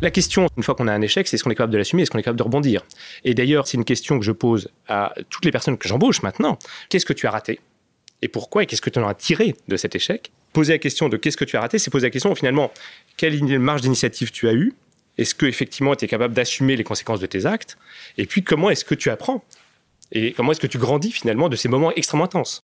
La question, une fois qu'on a un échec, c'est est-ce qu'on est capable de l'assumer, est-ce qu'on est capable de rebondir? Et d'ailleurs, c'est une question que je pose à toutes les personnes que j'embauche maintenant. Qu'est-ce que tu as raté? Et pourquoi? Et qu'est-ce que tu en as tiré de cet échec? Poser la question de qu'est-ce que tu as raté, c'est poser la question finalement, quelle marge d'initiative tu as eue? Est-ce que effectivement tu es capable d'assumer les conséquences de tes actes? Et puis comment est-ce que tu apprends? Et comment est-ce que tu grandis finalement de ces moments extrêmement intenses?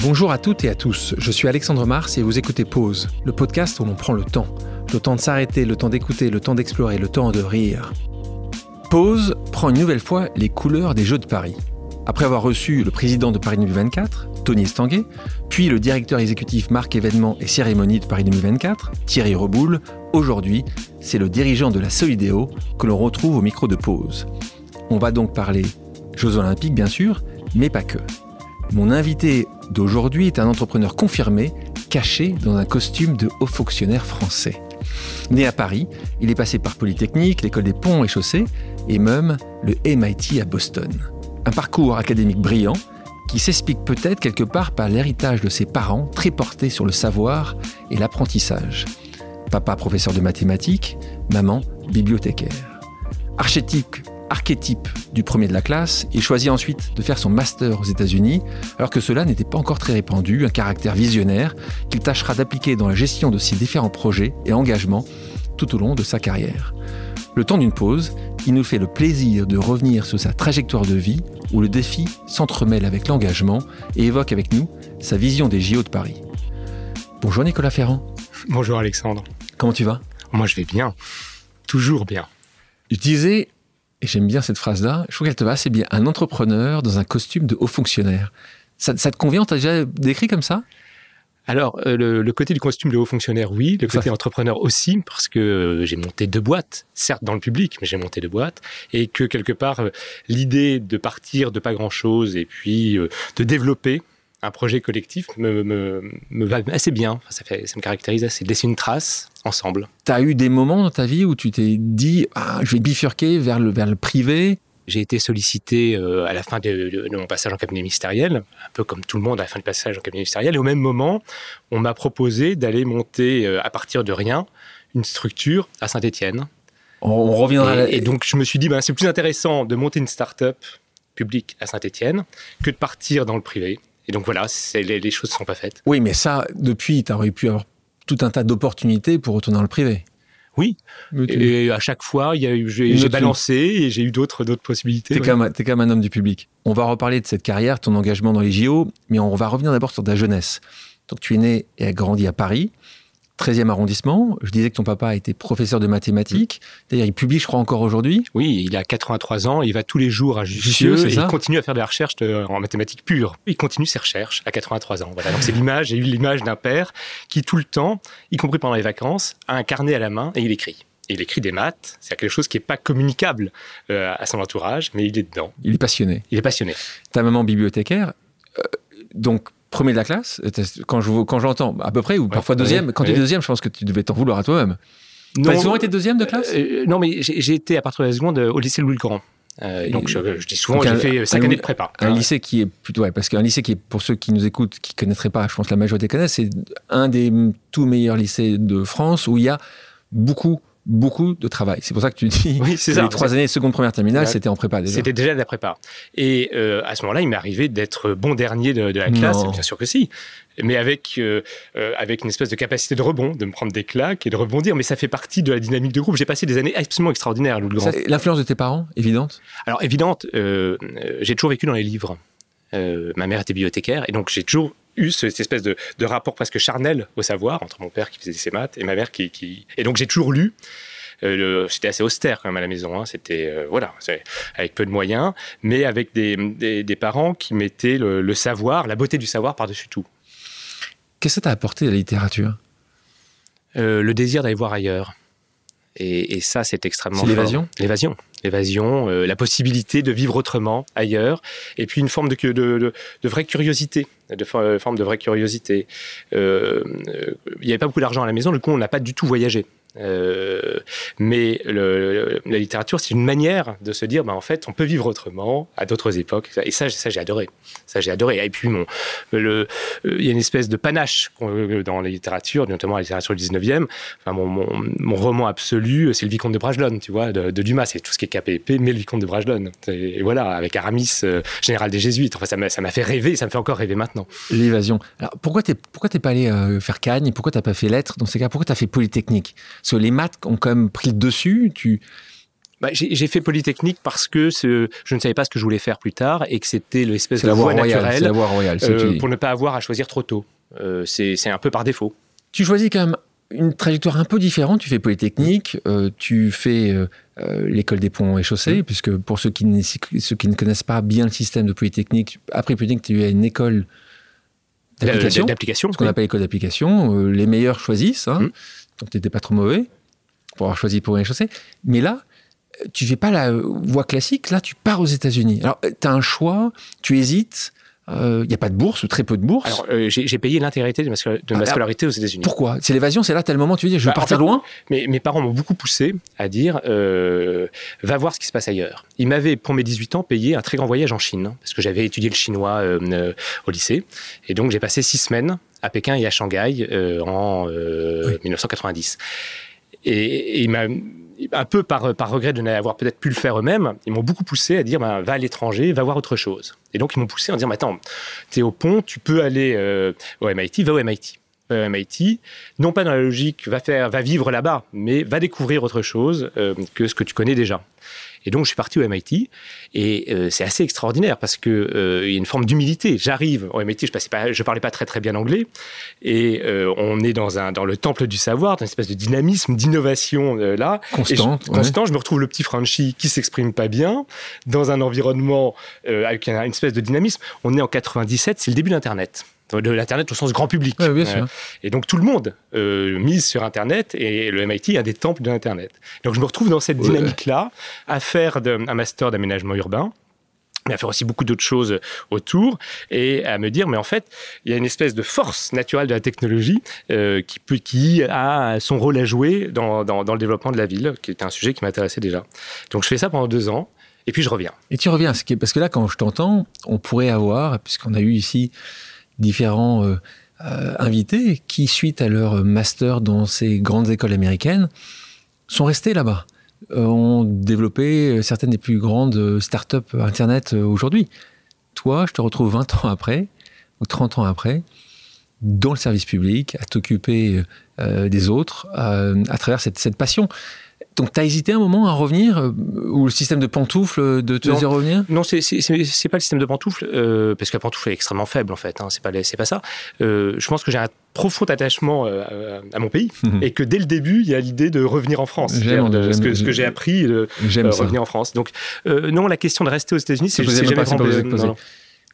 Bonjour à toutes et à tous, je suis Alexandre Mars et vous écoutez Pause, le podcast où l'on prend le temps. Le temps de s'arrêter, le temps d'écouter, le temps d'explorer, le temps de rire. Pause prend une nouvelle fois les couleurs des Jeux de Paris. Après avoir reçu le président de Paris 2024, Tony Estanguet, puis le directeur exécutif marque événements et cérémonies de Paris 2024, Thierry Reboul, aujourd'hui, c'est le dirigeant de la Solidéo que l'on retrouve au micro de Pause. On va donc parler Jeux Olympiques, bien sûr, mais pas que. Mon invité d'aujourd'hui est un entrepreneur confirmé, caché dans un costume de haut fonctionnaire français. Né à Paris, il est passé par Polytechnique, l'école des ponts et chaussées, et même le MIT à Boston. Un parcours académique brillant qui s'explique peut-être quelque part par l'héritage de ses parents très portés sur le savoir et l'apprentissage. Papa professeur de mathématiques, maman bibliothécaire. Archétype archétype du premier de la classe, il choisit ensuite de faire son master aux États-Unis, alors que cela n'était pas encore très répandu, un caractère visionnaire qu'il tâchera d'appliquer dans la gestion de ses différents projets et engagements tout au long de sa carrière. Le temps d'une pause, il nous fait le plaisir de revenir sur sa trajectoire de vie où le défi s'entremêle avec l'engagement et évoque avec nous sa vision des JO de Paris. Bonjour Nicolas Ferrand. Bonjour Alexandre. Comment tu vas? Moi je vais bien. Toujours bien. Je disais et j'aime bien cette phrase-là, je trouve qu'elle te va assez bien, un entrepreneur dans un costume de haut fonctionnaire. Ça, te convient, t'as déjà décrit comme ça? Alors, euh, le, côté du costume de haut fonctionnaire, oui. Le côté entrepreneur aussi, parce que euh, j'ai monté deux boîtes, certes dans le public, mais j'ai monté deux boîtes. Et que quelque part, euh, l'idée de partir de pas grand-chose et puis de développer un projet collectif me, me, me va assez bien. ça, fait, ça me caractérise assez. Laisser une trace ensemble. Tu as eu des moments dans ta vie où tu t'es dit ah, je vais bifurquer vers le, vers le privé? J'ai été sollicité euh, à la fin de, mon passage en cabinet ministériel, un peu comme tout le monde à la fin du passage en cabinet ministériel. Et au même moment, on m'a proposé d'aller monter euh, à partir de rien une structure à Saint-Étienne. On, reviendra. Et, et, donc je me suis dit, ben, c'est plus intéressant de monter une start-up publique à Saint-Étienne que de partir dans le privé. Et donc voilà, les, les, choses ne sont pas faites. Oui, mais ça, depuis, tu aurais pu avoir tout un tas d'opportunités pour retourner dans le privé. Oui. Et à chaque fois, j'ai balancé et j'ai eu d'autres possibilités. Tu es, quand même un homme du public. On va reparler de cette carrière, ton engagement dans les JO, mais on va revenir d'abord sur ta jeunesse. Donc tu es né et as grandi à Paris. 13e arrondissement. Je disais que ton papa était professeur de mathématiques. D'ailleurs, il publie, je crois, encore aujourd'hui. Oui, il a 83 ans, il va tous les jours à Jussieu, et il continue à faire de la recherche en mathématiques pures. Il continue ses recherches à 83 ans. Voilà, donc c'est l'image, j'ai eu l'image d'un père qui tout le temps, y compris pendant les vacances, a un carnet à la main et il écrit. il écrit des maths, c'est quelque chose qui n'est pas communicable euh, à son entourage, mais il est dedans. Il est passionné. Il est passionné. Ta maman bibliothécaire, euh, donc premier de la classe Quand je quand j'entends à peu près ou parfois deuxième. Quand tu es deuxième, je pense que tu devais t'en vouloir à toi-même. Tu as souvent été deuxième de classe? Euh, Non, mais j'ai été à partir de la seconde au lycée Louis le Grand. Euh, donc je, dis souvent, j'ai fait cinq années de prépa. Un lycée qui est plutôt, ouais, parce qu'un lycée qui est, pour ceux qui nous écoutent, qui connaîtraient pas, je pense que la majorité connaissent, c'est un des tout meilleurs lycées de France où il y a beaucoup beaucoup de travail. C'est pour ça que tu dis oui, c'est les trois années seconde première terminale, c'était en prépa déjà. C'était déjà de la prépa. Et euh, à ce moment-là, il m'est arrivé d'être bon dernier de, la classe, bien sûr que si, mais avec euh, euh, avec une espèce de capacité de rebond, de me prendre des claques et de rebondir. Mais ça fait partie de la dynamique de groupe. J'ai passé des années absolument extraordinaires à Grand. L'influence de tes parents, évidente? Alors évidente. j'ai toujours vécu dans les livres. ma mère était bibliothécaire et donc j'ai toujours eu cette espèce de, rapport presque charnel au savoir entre mon père qui faisait ses maths et ma mère qui... Et donc j'ai toujours lu. Euh, c'était assez austère quand même à la maison. Hein. C'était euh, voilà, avec peu de moyens, mais avec des, des, parents qui mettaient le, savoir, la beauté du savoir par-dessus tout. Qu'est-ce que ça t'a apporté la littérature? Euh, Le désir d'aller voir ailleurs. Et, ça, c'est extrêmement. C'est l'évasion? L'évasion. L'évasion, euh, la possibilité de vivre autrement, ailleurs. Et puis une forme de, de, de, vraie curiosité. De forme de vraie curiosité. Euh, il n'y avait pas beaucoup d'argent à la maison, du coup, on n'a pas du tout voyagé. Euh, mais la littérature, c'est une manière de se dire, bah, en fait, on peut vivre autrement à d'autres époques. Et ça, j'ai adoré. Ça, j'ai adoré. Et puis, le, il y a une espèce de panache dans la littérature, notamment la littérature du 19e. Enfin, mon, mon, roman absolu, c'est le Vicomte de Bragelonne, tu vois, de, Dumas. C'est tout ce qui est KPP, mais le Vicomte de Bragelonne. Et, voilà, avec Aramis, euh, général des Jésuites. Enfin, ça m'a fait rêver, ça me fait encore rêver maintenant. L'évasion. Alors, pourquoi t'es pas allé euh, faire Cagne Pourquoi t'as pas fait lettres dans ces cas? Pourquoi t'as fait Polytechnique? Parce que les maths ont quand même pris le dessus. Tu bah, j'ai fait Polytechnique parce que ce, je ne savais pas ce que je voulais faire plus tard et que c'était l'espèce de voie, naturelle la voie royale, euh, pour ne pas avoir à choisir trop tôt. Euh, c'est un peu par défaut. Tu choisis quand même une trajectoire un peu différente. Tu fais Polytechnique, euh, tu fais l'école des ponts et chaussées, puisque pour ceux qui, ceux qui ne connaissent pas bien le système de Polytechnique, après Polytechnique, tu as une école d'application, ce qu'on appelle école d'application. les meilleurs choisissent, hein, mm. donc tu n'étais pas trop mauvais pour avoir choisi pour les chaussées. Mais là, tu fais pas la voie classique, là tu pars aux États-Unis. Alors tu as un choix, tu hésites, il euh, n'y a pas de bourse ou très peu de bourse. Alors euh, j'ai payé l'intégrité de, ma, ah, scolarité aux États-Unis. Pourquoi? C'est l'évasion, c'est là tel moment tu veux dire je vais bah, partir loin? mais, Mes parents m'ont beaucoup poussé à dire euh, va voir ce qui se passe ailleurs. Ils m'avaient pour mes 18 ans payé un très grand voyage en Chine parce que j'avais étudié le chinois au lycée et donc j'ai passé six semaines à Pékin et à Shanghai en 1990. Et, et il m'a un peu par, regret de n'avoir peut-être pu le faire eux-mêmes, ils m'ont beaucoup poussé à dire ben, va à l'étranger, va voir autre chose. Et donc ils m'ont poussé à dire attends, tu es au pont, tu peux aller euh, au MIT, va au MIT. Au MIT, non pas dans la logique va, faire, va vivre là-bas, mais va découvrir autre chose euh, que ce que tu connais déjà. Et donc, je suis parti au MIT. Et euh, c'est assez extraordinaire parce qu'il euh, y a une forme d'humilité. J'arrive au MIT, je ne pas, je parlais pas très très bien anglais. Et euh, on est dans, un, dans le temple du savoir, dans une espèce de dynamisme, d'innovation là. Constant. Je, Constant. Je me retrouve le petit Franchi qui s'exprime pas bien dans un environnement avec une espèce de dynamisme. On est en 97, c'est le début d'Internet de l'Internet au sens grand public. Euh, et donc tout le monde euh, mise sur Internet et le MIT a des temples de l'Internet. Donc je me retrouve dans cette dynamique-là à faire un master d'aménagement urbain mais à faire aussi beaucoup d'autres choses autour et à me dire mais en fait il y a une espèce de force naturelle de la technologie euh, qui peut qui a son rôle à jouer dans, dans, dans, le développement de la ville qui était un sujet qui m'intéressait déjà donc je fais ça pendant deux ans et puis je reviens et tu reviens parce que là quand je t'entends on pourrait avoir puisqu'on a eu ici différents euh, euh, invités qui, suite à leur master dans ces grandes écoles américaines, sont restés là-bas, euh, ont développé certaines des plus grandes startups Internet aujourd'hui. Toi, je te retrouve 20 ans après, ou 30 ans après, dans le service public, à t'occuper des autres, à travers cette, cette passion. Donc, tu as hésité un moment à revenir euh, Ou le système de pantoufle de te dire revenir? Non, c'est pas le système de pantoufle, euh, parce que la pantoufle est extrêmement faible, en fait. Hein, c'est pas, pas ça. Euh, je pense que j'ai un profond attachement à mon pays mhm. et que dès le début, il y a l'idée de revenir en France. ce que, ce que j'ai appris, de revenir en France. Donc, non, la question de rester aux États-Unis, c'est jamais pas,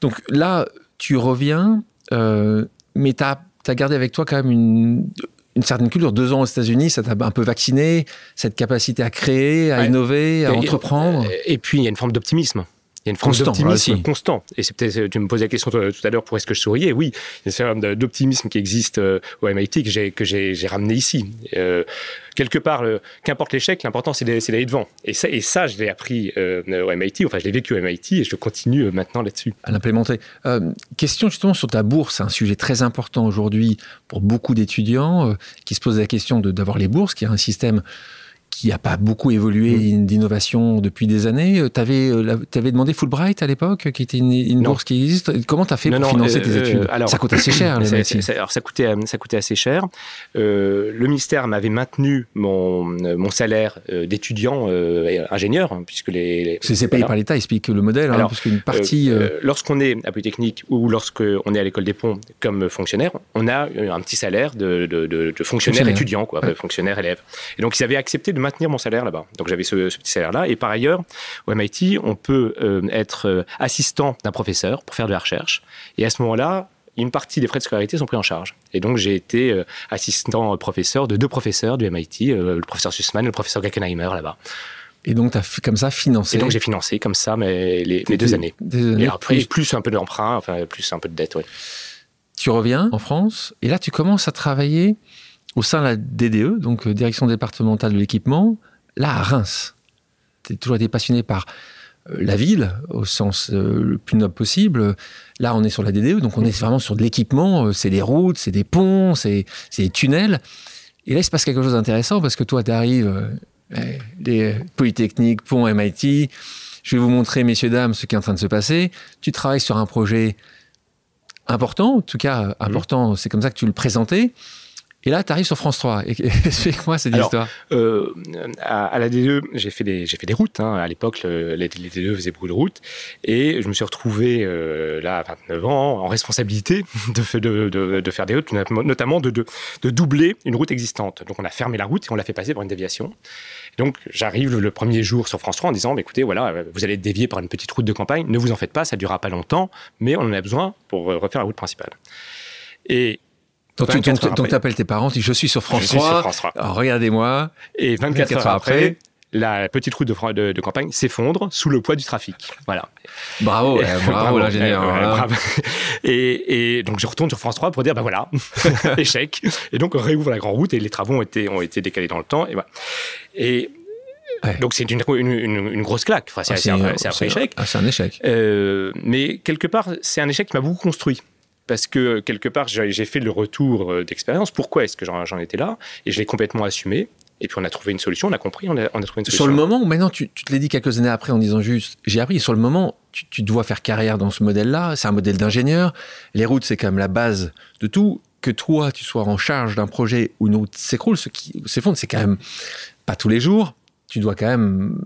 Donc là, tu reviens, mais tu as, as gardé avec toi quand même une, une certaine culture. Deux ans aux États-Unis, ça t'a un peu vacciné, cette capacité à créer, à innover, à entreprendre. Et, puis, il y a une forme d'optimisme. Il y a une forme d'optimisme constant. Et c'est peut-être, tu me posais la question tout à l'heure, pour est-ce que je souriais? Oui, il y a une forme d'optimisme qui existe euh, au MIT que j'ai, ramené ici. Euh, quelque part, qu'importe l'échec, l'important c'est d'aller devant. Et ça, et ça je l'ai appris euh, au MIT, enfin je l'ai vécu au MIT et je continue maintenant là-dessus. À l'implémenter. question justement sur ta bourse, un sujet très important aujourd'hui pour beaucoup d'étudiants qui se posent la question d'avoir les bourses, qui a un système qui n'a pas beaucoup évolué mm. d'innovation depuis des années. Tu avais, euh, avais, demandé Fulbright à l'époque, qui était une, bourse qui existe. Comment tu as fait pour financer tes euh, études? alors, Ça coûte assez cher. alors ça coûtait, euh, ça coûtait assez cher. le ministère m'avait maintenu mon, mon salaire d'étudiant ingénieur, hein, puisque les... c'est payé par l'État, explique le modèle, hein, parce qu'une partie... lorsqu'on est à Polytechnique ou lorsqu'on est à l'école des ponts comme fonctionnaire, on a un petit salaire de, de, fonctionnaire, étudiant, quoi, fonctionnaire élève. Et donc ils avaient accepté de maintenir mon salaire là-bas. Donc j'avais ce, petit salaire-là. Et par ailleurs, au MIT, on peut euh, être euh, assistant d'un professeur pour faire de la recherche. Et à ce moment-là, une partie des frais de scolarité sont pris en charge. Et donc, j'ai été euh, assistant professeur de deux professeurs du MIT, le professeur Sussman et le professeur Gackenheimer là-bas. Et donc, tu as comme ça financé Et donc, j'ai financé comme ça mes, les, mes deux années. Et après, plus un peu d'emprunt, enfin, plus un peu de dette, oui. Tu reviens en France, et là, tu commences à travailler au sein de la DDE, donc euh, Direction départementale de l'équipement, là à Reims. Tu as toujours été passionné par euh, la ville, au sens euh, le plus noble possible. Là, on est sur la DDE, donc on est vraiment sur de l'équipement. C'est des routes, c'est des ponts, c'est des tunnels. Et là, il se passe quelque chose d'intéressant parce que toi, tu arrives, des Polytechniques, ponts, MIT. Je vais vous montrer, messieurs, dames, ce qui est en train de se passer. Tu travailles sur un projet important, en tout cas important, c'est comme ça que tu le présentais. Et là, tu arrives sur France 3. Explique-moi cette histoire. Euh, à, la D2, j'ai fait des, j'ai fait des routes. Hein. À l'époque, les, les, D2 faisaient beaucoup de routes. Et je me suis retrouvé euh, là, à 29 ans, en responsabilité de, de, de, de faire des routes, notamment de, doubler une route existante. Donc, on a fermé la route et on l'a fait passer par une déviation. donc, j'arrive le premier jour sur France 3 en disant, écoutez, voilà, vous allez être dévié par une petite route de campagne. Ne vous en faites pas, ça ne durera pas longtemps, mais on en a besoin pour refaire la route principale. Et donc, tu appelles tes parents, tu dis je suis sur France 3, regardez-moi. Et 24, heures, après, la petite route de, de, campagne s'effondre sous le poids du trafic. Voilà. Bravo, bravo, l'ingénieur. et, et, donc je retourne sur France 3 pour dire, ben voilà, échec. Et donc on réouvre la grande route et les travaux ont été, ont été décalés dans le temps. Et, Donc c'est une, une, grosse claque. Enfin, c'est ah, un, un, échec. Ah, c'est un échec. Euh, mais quelque part, c'est un échec qui m'a beaucoup construit parce que quelque part, j'ai fait le retour euh, d'expérience. Pourquoi est-ce que j'en étais là? Et je l'ai complètement assumé. Et puis on a trouvé une solution, on a compris, on a, trouvé une solution. Sur le moment, maintenant tu, te l'as dit quelques années après en disant juste, j'ai appris, sur le moment, tu, dois faire carrière dans ce modèle-là, c'est un modèle d'ingénieur, les routes c'est quand même la base de tout, que toi tu sois en charge d'un projet où une route s'écroule, ce qui s'effondre, c'est quand même pas tous les jours, tu dois quand même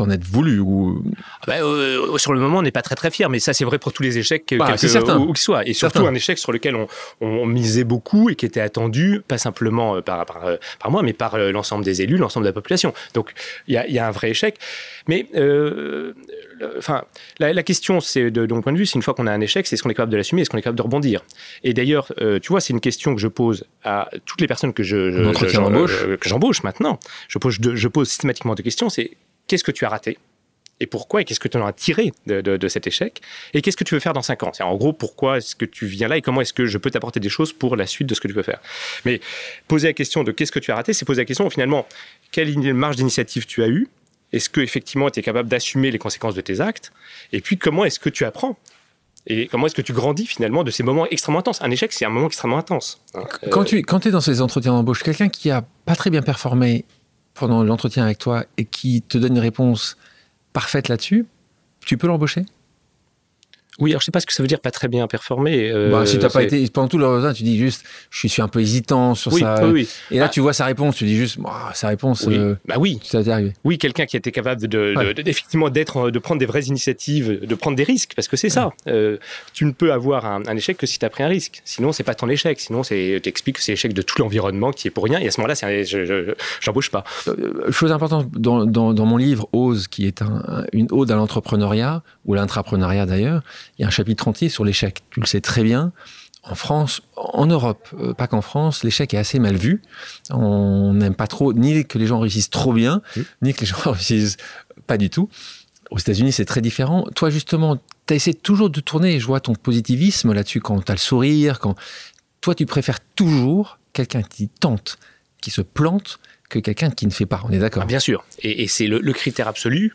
t'en être voulu ou... Ah bah, euh, sur le moment, on n'est pas très très fier, mais ça c'est vrai pour tous les échecs, bah, où, qu'ils soient. Et surtout un échec sur lequel on, misait beaucoup et qui était attendu, pas simplement euh, par, par, euh, par moi, mais par l'ensemble des élus, l'ensemble de la population. Donc il y, y a, un vrai échec. Mais enfin, la, question, c'est de, mon point de vue, c'est une fois qu'on a un échec, c'est est-ce qu'on est capable de l'assumer, est-ce qu'on est capable de rebondir? Et d'ailleurs, tu vois, c'est une question que je pose à toutes les personnes que je, que j'embauche maintenant. Je pose, je pose systématiquement deux questions. C'est qu'est-ce que tu as raté et pourquoi et qu'est-ce que tu en as tiré de, cet échec et qu'est-ce que tu veux faire dans 5 ans? En gros pourquoi est-ce que tu viens là et comment est-ce que je peux t'apporter des choses pour la suite de ce que tu peux faire? Mais poser la question de qu'est-ce que tu as raté, c'est poser la question finalement quelle marge d'initiative tu as eu, est-ce que effectivement tu es capable d'assumer les conséquences de tes actes? Et puis comment est-ce que tu apprends? Et comment est-ce que tu grandis finalement de ces moments extrêmement intenses? Un échec, c'est un moment extrêmement intense. Quand tu es dans ces entretiens d'embauche, quelqu'un qui a pas très bien performé pendant l'entretien avec toi et qui te donne une réponse parfaite là-dessus, tu peux l'embaucher? Oui, alors je sais pas ce que ça veut dire pas très bien performer. Euh, bah, si t'as pas été pendant tout le tu dis juste, je suis un peu hésitant sur ça. Oui, Et là, ah. tu vois sa réponse, tu dis juste, sa réponse. Oui. Euh, bah oui. Ça t'est arrivé. Oui, quelqu'un qui était capable de, effectivement d'être, de prendre des vraies initiatives, de prendre des risques, parce que c'est ça. Euh, tu ne peux avoir un, échec que si tu as pris un risque. Sinon, c'est pas ton échec. Sinon, c'est, t'expliques que c'est l'échec de tout l'environnement qui est pour rien. Et à ce moment-là, c'est je, j'embauche pas. chose importante dans, dans, mon livre Ose, qui est un, une ode à l'entrepreneuriat ou l'intrapreneuriat d'ailleurs il y a un chapitre entier sur l'échec. Tu le sais très bien. En France, en Europe, euh, pas qu'en France, l'échec est assez mal vu. On n'aime pas trop ni que les gens réussissent trop bien, ni que les gens réussissent pas du tout. Aux États-Unis, c'est très différent. Toi, justement, tu as essayé toujours de tourner, je vois ton positivisme là-dessus, quand tu as le sourire, quand. Toi, tu préfères toujours quelqu'un qui tente, qui se plante, que quelqu'un qui ne fait pas. On est d'accord ah, Bien sûr. Et, c'est le, le, critère absolu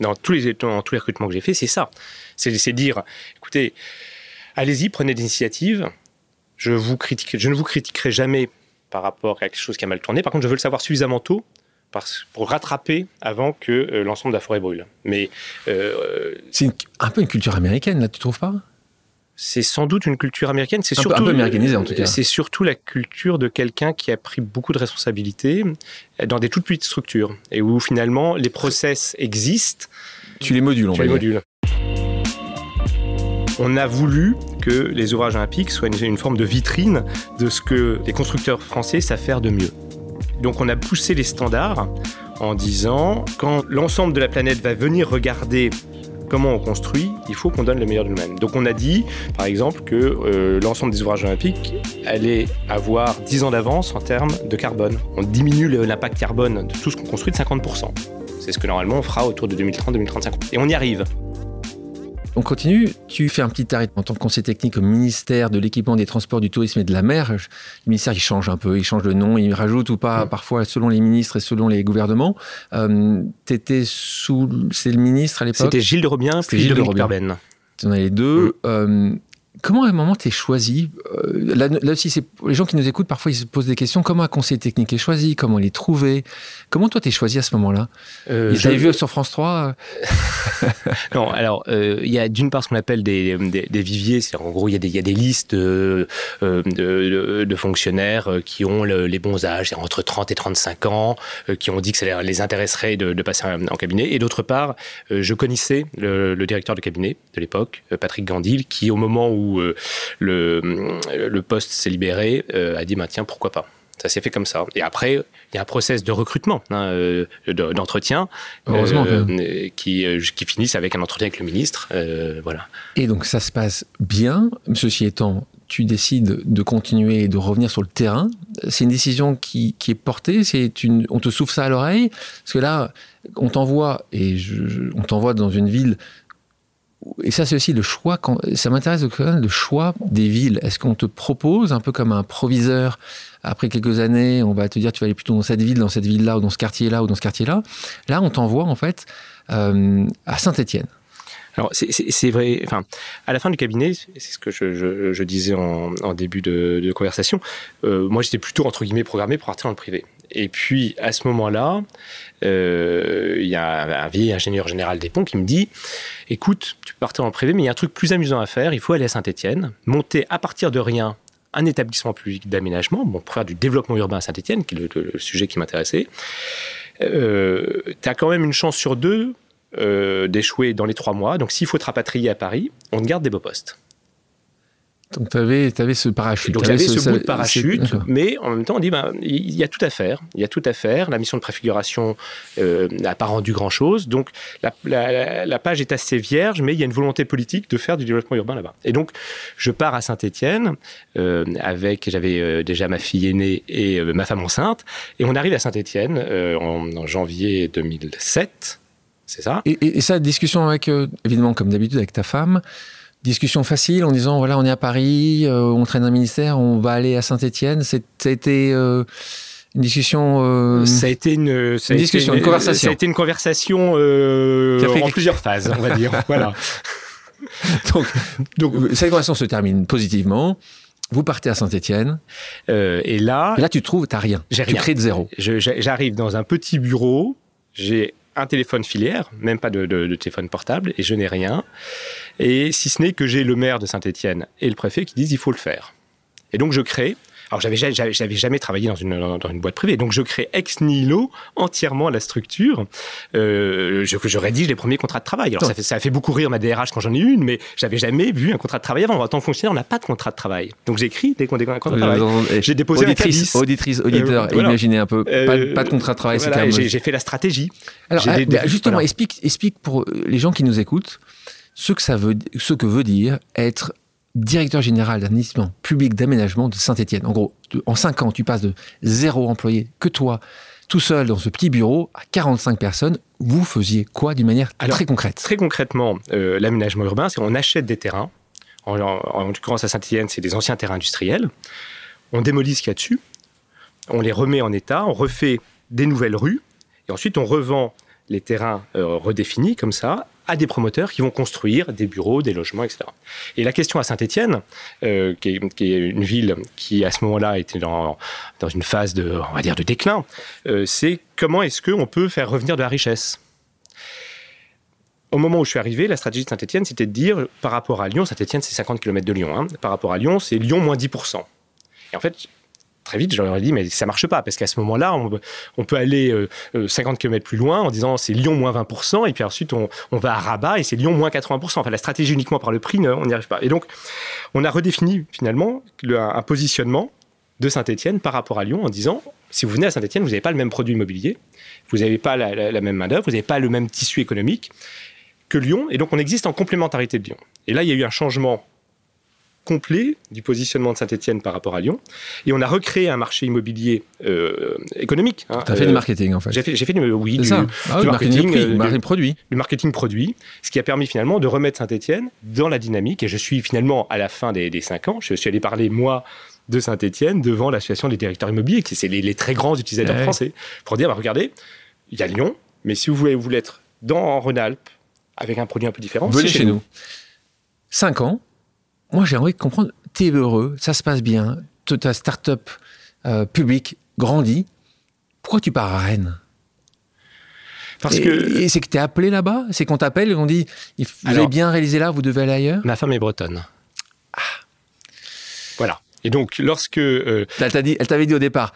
dans tous les, dans tous les recrutements que j'ai fait, c'est ça. C'est dire, écoutez, allez-y, prenez des initiatives. Je, vous critique, je ne vous critiquerai jamais par rapport à quelque chose qui a mal tourné. Par contre, je veux le savoir suffisamment tôt pour rattraper avant que euh, l'ensemble de la forêt brûle. Mais euh, c'est un peu une culture américaine, là, tu trouves pas? C'est sans doute une culture américaine. C'est surtout un peu américanisé en tout cas. C'est surtout la culture de quelqu'un qui a pris beaucoup de responsabilités dans des toutes petites structures et où finalement les process existent. Tu les modules, on tu les modules. On a voulu que les ouvrages olympiques soient une, forme de vitrine de ce que les constructeurs français savent faire de mieux. Donc on a poussé les standards en disant quand l'ensemble de la planète va venir regarder comment on construit, il faut qu'on donne le meilleur de nous-mêmes. Donc on a dit, par exemple, que euh, l'ensemble des ouvrages olympiques allait avoir 10 ans d'avance en termes de carbone. On diminue l'impact carbone de tout ce qu'on construit de 50%. C'est ce que normalement on fera autour de 2030-2035. Et on y arrive. On continue. Tu fais un petit arrêt en tant que conseiller technique au ministère de l'équipement des transports, du tourisme et de la mer. Le ministère, il change un peu, il change de nom, il rajoute ou pas, mm. parfois selon les ministres et selon les gouvernements. Euh, tu étais sous. C'est le ministre à l'époque? C'était Gilles de Robien, puis Gilles de Robien. Tu en as les deux. Mm. Euh, Comment à un moment tu es choisi? Euh, là, aussi, c'est les gens qui nous écoutent, parfois ils se posent des questions. Comment un conseiller technique est choisi? Comment il est trouvé Comment toi tu es choisi à ce moment-là? Euh, avaient vu sur France 3 euh Non, alors il y a d'une part ce qu'on appelle des, des, viviers. C'est en gros il y, a des, y a des listes de, de, fonctionnaires qui ont les bons âges, entre 30 et 35 ans, qui ont dit que ça les intéresserait de, passer en cabinet. Et d'autre part, je connaissais le, le, directeur de cabinet de l'époque, Patrick Gandil, qui au moment où où euh, le, le poste s'est libéré, euh, a dit bah, tiens, pourquoi pas ça s'est fait comme ça. Et après, il y a un process de recrutement, hein, euh, d'entretien, qui, qui finissent avec un entretien avec le ministre. voilà. Et donc ça se passe bien. Ceci étant, tu décides de continuer et de revenir sur le terrain. C'est une décision qui, qui est portée. C'est une, on te souffle ça à l'oreille. Parce que là, on t'envoie et on t'envoie dans une ville et ça, c'est aussi le choix. Ça m'intéresse le choix des villes. Est-ce qu'on te propose, un peu comme un proviseur, après quelques années, on va te dire tu vas aller plutôt dans cette ville, dans cette ville-là, ou dans ce quartier-là, ou dans ce quartier-là? Là, on t'envoie en fait euh, à Saint-Étienne. Alors c'est vrai, enfin, à la fin du cabinet, c'est ce que je, disais en, début de, de conversation, euh, moi j'étais plutôt entre guillemets programmé pour partir dans le privé. Et puis à ce moment-là, euh, il y a un vieil ingénieur général des ponts qui me dit écoute, tu partais le privé, mais il y a un truc plus amusant à faire, il faut aller à Saint-Étienne, monter à partir de rien un établissement public d'aménagement, pour faire du développement urbain à Saint-Étienne, qui est le, sujet qui m'intéressait. Euh, tu as quand même une chance sur deux euh, d'échouer dans les trois mois. Donc s'il faut te rapatrier à Paris, on te garde des beaux postes. Donc tu avais, ce parachute. Donc j'avais ce, ce, bout de parachute, mais en même temps on dit ben, il y a tout à faire. Il y a tout à faire. La mission de préfiguration euh, n'a pas rendu grand chose. Donc la, page est assez vierge, mais il y a une volonté politique de faire du développement urbain là-bas. Et donc je pars à Saint-Étienne euh, avec j'avais euh, déjà ma fille aînée et ma femme enceinte, et on arrive à Saint-Étienne en, en, janvier 2007. C'est ça. Et, et, et ça, discussion avec évidemment comme d'habitude avec ta femme discussion facile en disant voilà on est à Paris, euh, on traîne un ministère, on va aller à Saint-Étienne. C'était euh, une discussion. Euh, ça a été une, discussion, une, conversation. Ça a été une conversation en plusieurs phases, on va dire. voilà. donc, donc cette conversation se termine positivement. Vous partez à Saint-Étienne. et là, et là tu trouves, t'as rien. J'ai rien. Tu crées de zéro. J'arrive dans un petit bureau. J'ai un téléphone filière, même pas de, de, téléphone portable, et je n'ai rien. Et si ce n'est que j'ai le maire de Saint-Étienne et le préfet qui disent il faut le faire. Et donc je crée alors, j'avais, j'avais, jamais travaillé dans une, dans une boîte privée, donc je crée ex nihilo entièrement la structure. Euh, je, je rédige les premiers contrats de travail. Alors, ça, fait, ça a fait beaucoup rire ma DRH quand j'en ai une, mais j'avais jamais vu un contrat de travail avant. En tant que fonctionnaire, on n'a pas de contrat de travail. Donc, j'écris des, des contrats de travail. J'ai déposé auditrice, un auditrice, auditeur, euh, imaginez un peu. Euh, pas, de contrat de travail, voilà, j'ai, j'ai fait la stratégie. Alors, ah, bah, justement, explique, explique pour les gens qui nous écoutent ce que ça veut, ce que veut dire être directeur général d'un établissement public d'aménagement de Saint-Etienne. En gros, en 5 ans, tu passes de zéro employé que toi, tout seul dans ce petit bureau, à 45 personnes. Vous faisiez quoi d'une manière très concrète? Très concrètement, euh, l'aménagement urbain, c'est qu'on achète des terrains. En, en, l'occurrence, à Saint-Etienne, c'est des anciens terrains industriels. On démolit ce qu'il y a dessus. On les remet en état. On refait des nouvelles rues. Et ensuite, on revend les terrains euh, redéfinis comme ça à des promoteurs qui vont construire des bureaux, des logements, etc. Et la question à Saint-Étienne, euh, qui, est une ville qui à ce moment-là était dans, dans une phase de, on va dire, de déclin, euh, c'est comment est-ce qu'on peut faire revenir de la richesse? Au moment où je suis arrivé, la stratégie de Saint-Etienne, c'était de dire, par rapport à Lyon, Saint-Etienne, c'est 50 km de Lyon, hein, par rapport à Lyon, c'est Lyon moins 10%. Et en fait, très vite, j'aurais dit, mais ça marche pas, parce qu'à ce moment-là, on, peut aller 50 euh, km euh, plus loin en disant c'est Lyon moins 20%, et puis ensuite on, va à Rabat et c'est Lyon moins 80%. Enfin, la stratégie uniquement par le prix, on n'y arrive pas. Et donc, on a redéfini finalement un positionnement de Saint-Etienne par rapport à Lyon en disant si vous venez à Saint-Etienne, vous n'avez pas le même produit immobilier, vous n'avez pas la, même main-d'œuvre, vous n'avez pas le même tissu économique que Lyon, et donc on existe en complémentarité de Lyon. Et là, il y a eu un changement complet du positionnement de Saint-Etienne par rapport à Lyon. Et on a recréé un marché immobilier euh, économique. Hein, tu as fait du marketing en fait. J'ai fait, fait, du, oui, du, ça. Ah du marketing, produit. Du marketing produit, ce qui a permis finalement de remettre Saint-Etienne dans la dynamique. Et je suis finalement à la fin des, des cinq ans, je suis allé parler moi de Saint-Etienne devant l'association des directeurs immobiliers, qui c'est les, les, très grands utilisateurs français, pour dire bah, regardez, il y a Lyon, mais si vous voulez vous l'être dans Rhône-Alpes avec un produit un peu différent, venez chez, nous. Cinq ans, moi j'ai envie de comprendre, tu es heureux, ça se passe bien, ta start-up euh, publique grandit, pourquoi tu pars à Rennes? Parce et, que et c'est que tu es appelé là-bas? C'est qu'on t'appelle et on dit vous avez bien réalisé là, vous devez aller ailleurs? Ma femme est bretonne. Ah. Voilà. Et donc, lorsque. Euh, elle, dit, elle t'avait dit au départ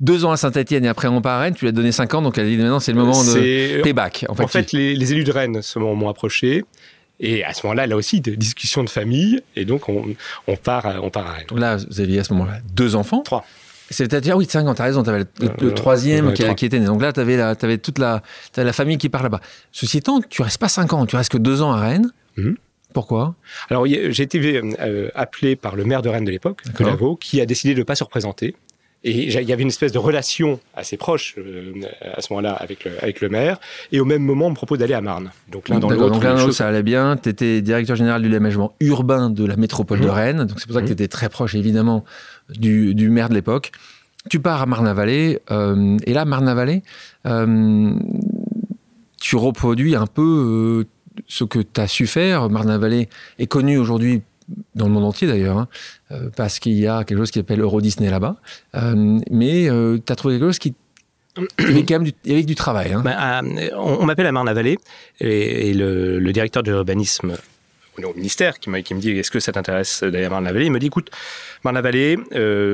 deux ans à Saint-Etienne et après on part à Rennes, tu lui as donné cinq ans, donc elle a dit maintenant c'est le moment de payback. En fait, en fait les, les, élus de Rennes m'ont approché. Et à ce moment-là, là aussi, de discussion de famille. Et donc, on, on, part, on part à Rennes. Donc là, vous aviez à ce moment-là deux enfants Trois. C'est-à-dire, oui, cinq ans, t'as raison, t'avais le, le, le troisième qui, qui, était né. Donc là, t'avais la, avais toute la, la famille qui part là-bas. Ceci étant, tu restes pas cinq ans, tu restes que deux ans à Rennes. Mmh. Pourquoi? Alors, j'ai été euh, appelé par le maire de Rennes de l'époque, Colavo, qui a décidé de ne pas se représenter. Et il y avait une espèce de relation assez proche euh, à ce moment-là avec le, avec le maire. Et au même moment, on me propose d'aller à Marne. Donc l'un dans l'autre. Donc l'un dans l'autre, ça allait bien. Tu étais directeur général du l'aménagement urbain de la métropole mmh. de Rennes. Donc c'est pour ça que mmh. tu étais très proche, évidemment, du, du maire de l'époque. Tu pars à Marne-la-Vallée. Euh, et là, Marne-la-Vallée, euh, tu reproduis un peu ce que tu as su faire. Marne-la-Vallée est connu aujourd'hui dans le monde entier d'ailleurs, hein, euh, parce qu'il y a quelque chose qui s'appelle Euro Disney là-bas. Euh, mais euh, tu as trouvé quelque chose qui avait quand même du, avec du travail. Hein. Bah, on, m'appelle à Marne-la-Vallée et, le, le, directeur de l'urbanisme au ministère qui, qui me dit est-ce que ça t'intéresse d'aller à Marne-la-Vallée Il me dit écoute, Marne-la-Vallée,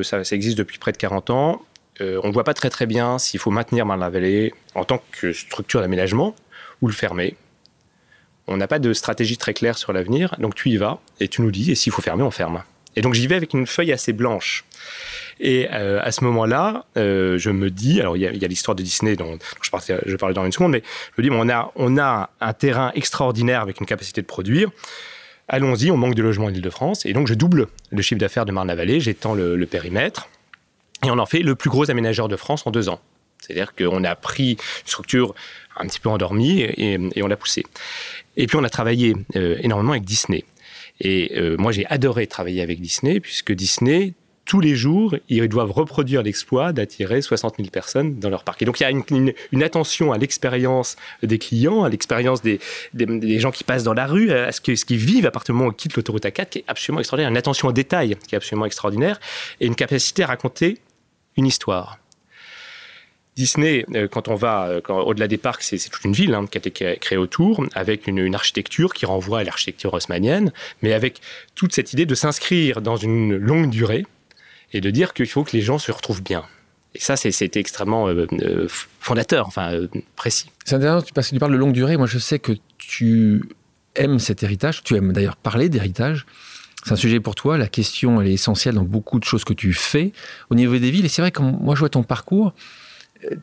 ça, ça, existe depuis près de 40 ans. on ne voit pas très très bien s'il faut maintenir Marne-la-Vallée en tant que structure d'aménagement ou le fermer on n'a pas de stratégie très claire sur l'avenir, donc tu y vas et tu nous dis, et s'il faut fermer, on ferme. Et donc j'y vais avec une feuille assez blanche. Et euh, à ce moment-là, euh, je me dis, alors il y a, l'histoire de Disney dont, je, parlais, dans une seconde, mais je me dis, on, a, on a un terrain extraordinaire avec une capacité de produire. Allons-y, on manque de logements en Ile-de-France. Et donc je double le chiffre d'affaires de Marne-la-Vallée, j'étends le, périmètre, et on en fait le plus gros aménageur de France en deux ans. C'est-à-dire qu'on a pris une structure un petit peu endormie et on l'a poussée. Et puis on a travaillé euh, énormément avec Disney. Et euh, moi j'ai adoré travailler avec Disney puisque Disney tous les jours, ils doivent reproduire l'exploit d'attirer 60 000 personnes dans leur parc. Et donc, il y a une, attention à l'expérience des clients, à l'expérience des, des, des, gens qui passent dans la rue, à ce qu'ils vivent à partir du moment où ils quittent l'autoroute A4, qui est absolument extraordinaire. Une attention au détail qui est absolument extraordinaire et une capacité à raconter une histoire. Disney, euh, quand on va euh, au-delà des parcs, c'est toute une ville hein, qui a été créée autour, avec une, architecture qui renvoie à l'architecture haussmannienne, mais avec toute cette idée de s'inscrire dans une longue durée et de dire qu'il faut que les gens se retrouvent bien. Et ça, c'était extrêmement euh, fondateur, enfin précis. C'est intéressant parce que tu parles de longue durée. Moi, je sais que tu aimes cet héritage. Tu aimes d'ailleurs parler d'héritage. C'est un sujet pour toi. La question, elle est essentielle dans beaucoup de choses que tu fais au niveau des villes. Et c'est vrai que moi, je vois ton parcours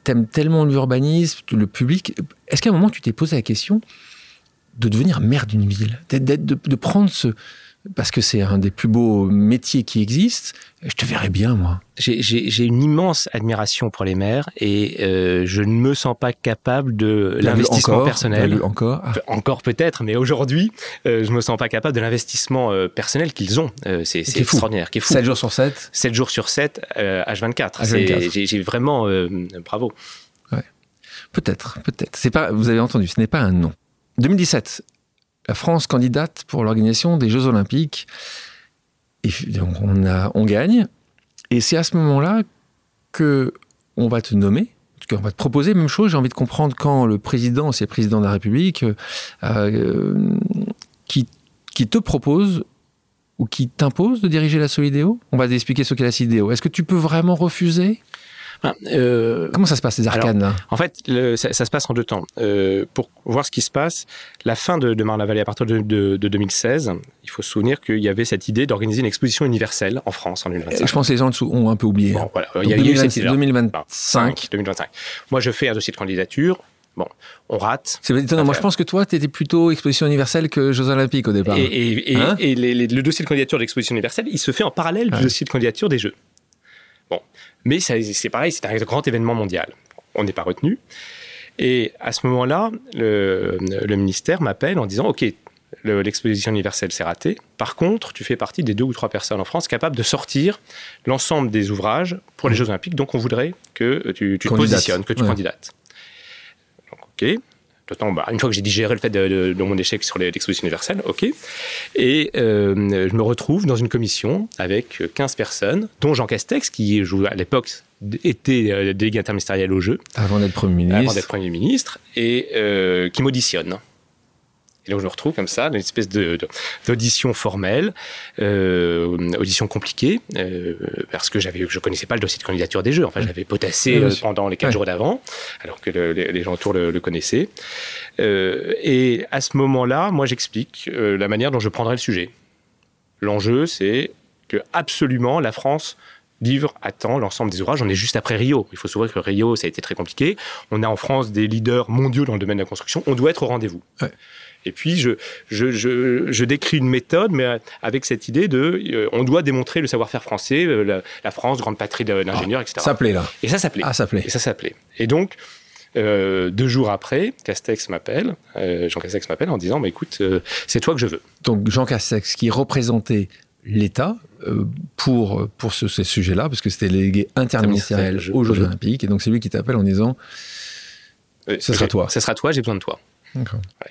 t'aimes tellement l'urbanisme, le public. Est-ce qu'à un moment, tu t'es posé la question de devenir maire d'une ville de, de, prendre ce, parce que c'est un des plus beaux métiers qui existent. Je te verrais bien, moi. J'ai une immense admiration pour les maires et euh, je ne me sens pas capable de l'investissement personnel. Encore ah. Encore peut-être, mais aujourd'hui, euh, je me sens pas capable de l'investissement euh, personnel qu'ils ont. C'est extraordinaire, qui est fou. 7 jours sur 7 7 jours sur 7, H24. J'ai vraiment... bravo. Ouais. Peut-être, peut-être. Vous avez entendu, ce n'est pas un nom. 2017, la France candidate pour l'organisation des Jeux Olympiques. Et donc on, gagne. Et c'est à ce moment-là que on va te nommer. On va te proposer même chose. J'ai envie de comprendre quand le président, c'est le président de la République, euh, qui, qui te propose ou qui t'impose de diriger la Solidéo On va t'expliquer ce qu'est la Solidéo. Est-ce que tu peux vraiment refuser? Euh, Comment ça se passe, les arcanes alors, En fait, le, ça, ça, se passe en deux temps. Euh, pour voir ce qui se passe, la fin de, de Marne-la-Vallée, à partir de, de, de, 2016, il faut se souvenir qu'il y avait cette idée d'organiser une exposition universelle en France en 2025. Je pense que les gens ont un peu oublié. Bon, voilà. Donc, il y a 2020, eu cette 2025. 2025. Moi, je fais un dossier de candidature. Bon, on rate. C'est étonnant. Moi, je pense que toi, tu étais plutôt exposition universelle que Jeux Olympiques au départ. Et, Hein le dossier de candidature de l'exposition universelle, il se fait en parallèle du dossier de candidature des Jeux. Bon, mais c'est pareil, c'est un grand événement mondial. On n'est pas retenu. Et à ce moment-là, le, le ministère m'appelle en disant OK, le- l'exposition universelle c'est raté. Par contre, tu fais partie des deux ou trois personnes en France capables de sortir l'ensemble des ouvrages pour les Jeux Olympiques. Donc, on voudrait que tu, tu te positionnes, que tu Ouais. candidates. Donc, OK. D'autant, bah, une fois que j'ai digéré le fait de, de- de mon échec sur l'exposition universelle, OK. Et euh, je me retrouve dans une commission avec 15 personnes, dont Jean Castex, qui joue- à l'époque était euh, délégué interministériel au jeu, Avant d'être Premier avant ministre. d'être Premier ministre, et euh, qui m'auditionne. Et là je me retrouve comme ça, dans une espèce de- de- d'audition formelle, euh, audition compliquée, euh, parce que j'avais, je connaissais pas le dossier de candidature des Jeux. Enfin, j'avais potassé Oui, bien euh, pendant les quatre jours d'avant, alors que le- les, les gens autour le, le connaissaient. Euh, et à ce moment-là, moi, j'explique la manière dont je prendrai le sujet. L'enjeu, c'est que absolument la France livre à temps l'ensemble des ouvrages. On est juste après Rio. Il faut se voir que Rio, ça a été très compliqué. On a en France des leaders mondiaux dans le domaine de la construction. On doit être au rendez-vous. Ouais. Et puis, je, je, je, je décris une méthode, mais avec cette idée de, euh, on doit démontrer le savoir-faire français, euh, la, la France, grande patrie d'ingénieurs, etc. Ça plaît là. Et ça s'appelait. Ah, ça plaît. Et ça s'appelait. Et donc, euh, deux jours après, Castex m'appelle, Jean Castex m'appelle en disant, bah, écoute, c'est toi que je veux. Donc Jean Castex qui représentait l'État pour, pour ce, ce sujet-là, parce que c'était délégué interministériel aux Jeux. Olympiques, et donc c'est lui qui t'appelle en disant Ce sera toi. Ce sera toi, j'ai besoin de toi.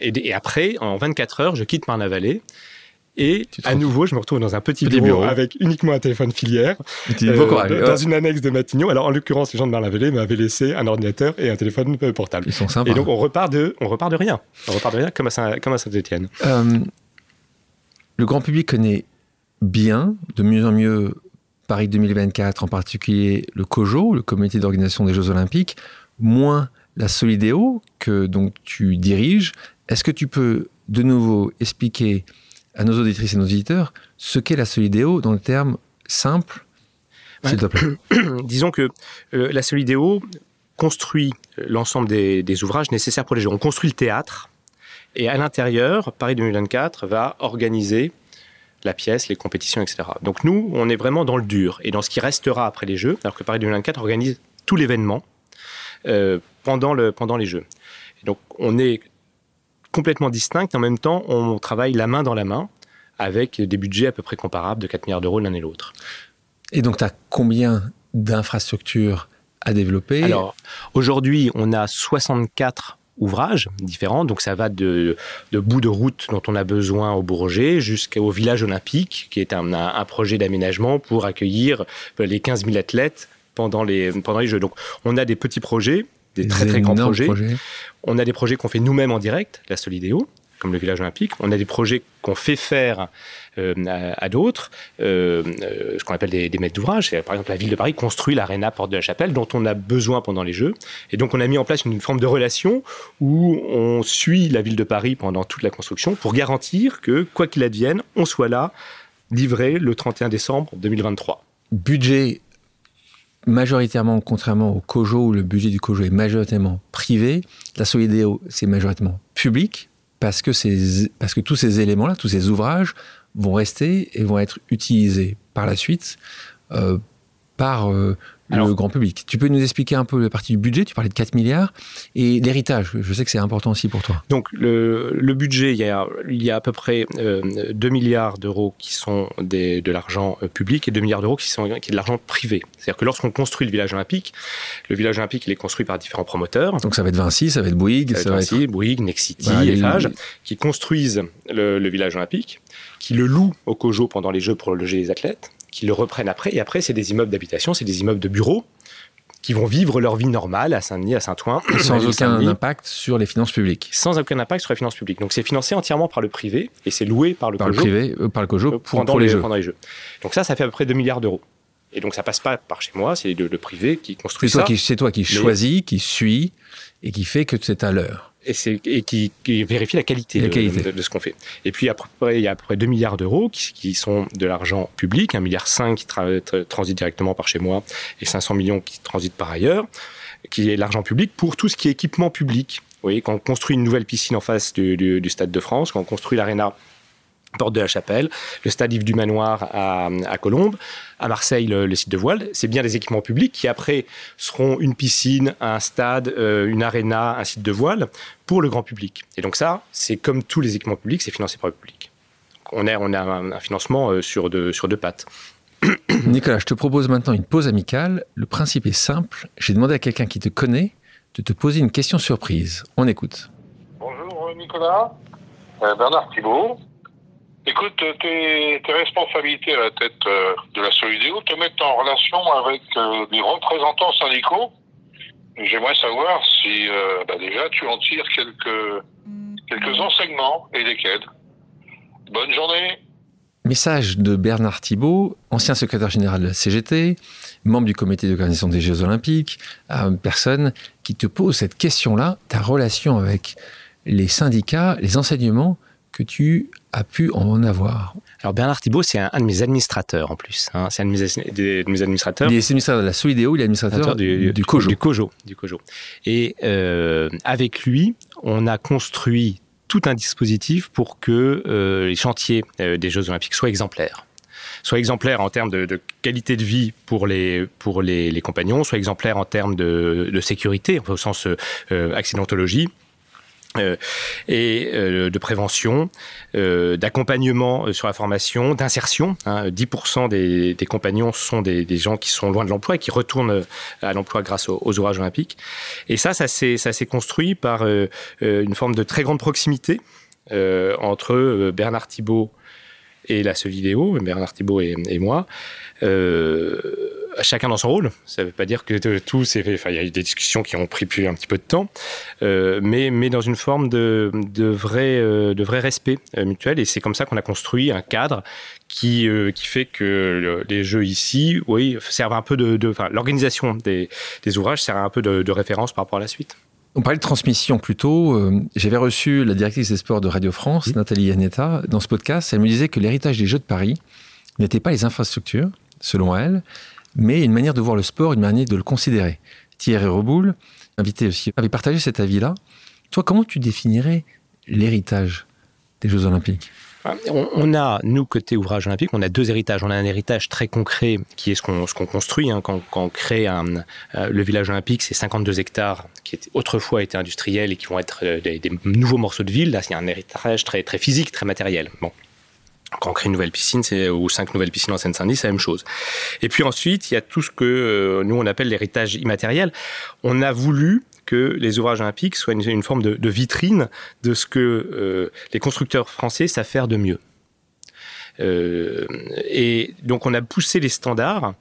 Et, et après, en 24 heures, je quitte Marne-la-Vallée. Et à nouveau, je me retrouve dans un petit, Petit bureau, bureau. avec uniquement un téléphone filière, euh, bon courage. dans Ouais. une annexe de Matignon. Alors, en l'occurrence, les gens de Marne-la-Vallée m'avaient laissé un ordinateur et un téléphone euh, portable. Ils sont sympas. Et donc, on repart de, on repart de rien. On repart de rien, comme à Saint- Saint-Étienne. Euh, le grand public connaît bien, de mieux en mieux, Paris 2024, en particulier le COJO, le Comité d'organisation des Jeux Olympiques, moins la Solidéo, que donc tu diriges. Est-ce que tu peux de nouveau expliquer à nos auditrices et nos auditeurs ce qu'est la Solidéo dans le terme simple, s'il te plaît? Disons que euh, la Solidéo construit euh, l'ensemble des, des ouvrages nécessaires pour les Jeux. On construit le théâtre et à l'intérieur, Paris 2024 va organiser la pièce, les compétitions, etc. Donc nous, on est vraiment dans le dur et dans ce qui restera après les Jeux, alors que Paris 2024 organise tout l'événement pendant, le, pendant les Jeux. Et donc on est complètement distinct, en même temps on travaille la main dans la main avec des budgets à peu près comparables de 4 milliards d'euros l'un et l'autre. Et donc, tu as combien d'infrastructures à développer? Alors, aujourd'hui, on a 64 ouvrages différents, donc ça va de, de bout de route dont on a besoin au Bourget jusqu'au village olympique, qui est un, un- un projet d'aménagement pour accueillir les 15 000 athlètes pendant les, pendant les Jeux. Donc, on a des petits projets, des très très grands projets. On a des projets qu'on fait nous-mêmes en direct, la Solidéo, comme le village olympique. On a des projets qu'on fait faire euh, à, à d'autres, euh, euh, ce qu'on appelle des, des maîtres d'ouvrage. Par exemple, la ville de Paris construit l'aréna Porte de la Chapelle, dont on a besoin pendant les Jeux. Et donc, on a mis en place une forme de relation où on suit la ville de Paris pendant toute la construction pour garantir que, quoi qu'il advienne, on soit là, livré le 31 décembre 2023. budget majoritairement, contrairement au COJO, où le budget du COJO est majoritairement privé, la Solidéo, c'est majoritairement public, parce que, tous ces éléments-là, tous ces ouvrages vont rester et vont être utilisés par la suite euh, par euh, le grand public. Tu peux nous expliquer un peu la partie du budget? Tu parlais de 4 milliards. Et l'héritage, je sais que c'est important aussi pour toi. Donc le, le budget, il y, a, il y a à peu près euh, 2 milliards d'euros qui sont des- de l'argent euh, public et 2 milliards d'euros qui sont qui est de l'argent privé. C'est-à-dire que lorsqu'on construit le village olympique, le village olympique il est construit par différents promoteurs. Donc ça va être Vinci, ça va être Bouygues, ça, Ça va va être... être Bouygues, Nexity, Voilà, les- Eiffage, qui construisent le, le village olympique, qui le louent au COJO pendant les Jeux pour loger les athlètes, qui le reprennent après. Et après, c'est des immeubles d'habitation, c'est des immeubles de bureaux qui vont vivre leur vie normale à Saint-Denis, à Saint-Ouen, sans aucun impact sur les finances publiques. sans aucun impact sur les finances publiques. Donc c'est financé entièrement par le privé et c'est loué par le Par le COJO privé, euh, par le COJO, euh, pour, pendant, pour les les, jeux. pendant les Jeux. Donc ça, ça fait à peu près 2 milliards d'euros. Et donc ça passe pas par chez moi, c'est le, privé qui construit ça. C'est toi qui choisis, qui suis et qui fait que c'est à l'heure. Et, et qui, vérifie la qualité, De, ce qu'on fait. Et puis il y a à peu près 2 milliards d'euros qui, sont de l'argent public, 1,5 milliard qui transite directement par chez moi et 500 millions qui transitent par ailleurs, qui est l'argent public pour tout ce qui est équipement public. Vous voyez, quand on construit une nouvelle piscine en face du, du Stade de France, quand on construit l'aréna Porte de la Chapelle, le stade Yves du Manoir à, à Colombes, à Marseille le, site de voile. C'est bien des équipements publics qui après seront une piscine, un stade, euh, une aréna, un site de voile pour le grand public. Et donc ça, c'est comme tous les équipements publics, c'est financé par le public. on a, on a un, financement euh, sur, deux, sur deux pattes. Nicolas, je te propose maintenant une pause amicale. Le principe est simple. J'ai demandé à quelqu'un qui te connaît de te poser une question surprise. On écoute. Bonjour Nicolas, euh, Bernard Thibault. Écoute, tes, responsabilités à la tête euh, de la Solidéo te mettent en relation avec euh, des représentants syndicaux. J'aimerais savoir si euh, bah déjà tu en tires quelques, quelques enseignements et lesquels. Bonne journée. Message de Bernard Thibault, ancien secrétaire général de la CGT, membre du comité d'organisation des Jeux Olympiques, une personne qui te pose cette question-là, ta relation avec les syndicats, les enseignements que tu as pu en avoir Alors Bernard Thibault, c'est un, de mes administrateurs en plus. Hein. C'est un de mes, administrateurs. Il est administrateur de la Solidéo, il est administrateur du, du, COJO. Du COJO. Du COJO. Et euh, avec lui, on a construit tout un dispositif pour que euh, les chantiers euh, des Jeux Olympiques soient exemplaires soit exemplaires en termes de, qualité de vie pour les, pour les, compagnons, soit exemplaires en termes de, sécurité, au sens accidentologie, euh, et euh, de prévention, euh, d'accompagnement sur la formation, d'insertion. 10% hein. des, compagnons sont des, gens qui sont loin de l'emploi et qui retournent à l'emploi grâce aux, aux, orages olympiques. Et ça, ça s'est construit par une forme de très grande proximité entre Bernard Thibault et la vidéo, Bernard Thibault et moi chacun dans son rôle. Ça ne veut pas dire que tout s'est fait. Enfin, il y a eu des discussions qui ont pris plus un petit peu de temps, euh, mais, mais dans une forme de, de, vrai, euh, de vrai respect euh, mutuel. Et c'est comme ça qu'on a construit un cadre qui, qui fait que les jeux ici, oui, servent un peu de. enfin, l'organisation des, des, ouvrages sert un peu de, référence par rapport à la suite. On parlait de transmission plutôt. J'avais reçu la directrice des sports de Radio France, Nathalie Yanetta, dans ce podcast. Elle me disait que l'héritage des Jeux de Paris n'était pas les infrastructures, selon elle, mais une manière de voir le sport, une manière de le considérer. Thierry Reboul, invité aussi, avait partagé cet avis-là. Toi, comment tu définirais l'héritage des Jeux Olympiques? On a, nous, côté ouvrage olympique, on a deux héritages. On a un héritage très concret qui est ce qu'on construit. Hein, quand, on crée un, euh, le village olympique, c'est 52 hectares qui autrefois étaient industriels et qui vont être euh, des, nouveaux morceaux de ville. Là, c'est un héritage très, très physique, très matériel. Bon quand on crée une nouvelle piscine, c'est ou cinq nouvelles piscines en Seine-Saint-Denis, c'est la même chose. Et puis ensuite, il y a tout ce que euh, nous on appelle l'héritage immatériel. On a voulu que les ouvrages olympiques soient une, forme de, vitrine de ce que euh, les constructeurs français savent faire de mieux. Euh, et donc on a poussé les standards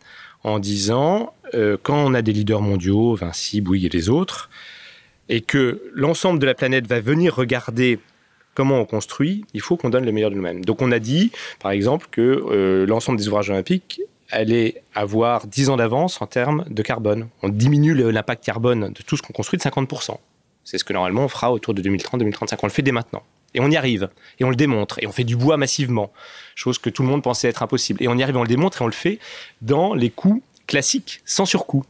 en disant quand on a des leaders mondiaux, Vinci, Bouygues et les autres, et que l'ensemble de la planète va venir regarder comment on construit, il faut qu'on donne le meilleur de nous-mêmes. Donc on a dit, par exemple, que euh, l'ensemble des ouvrages olympiques allait avoir 10 ans d'avance en termes de carbone. On diminue l'impact carbone de tout ce qu'on construit de 50%. C'est ce que normalement on fera autour de 2030-2035. On le fait dès maintenant. Et on y arrive. Et on le démontre. Et on fait du bois massivement. Chose que tout le monde pensait être impossible. Et on y arrive, on le démontre et on le fait dans les coûts classiques, sans surcoût.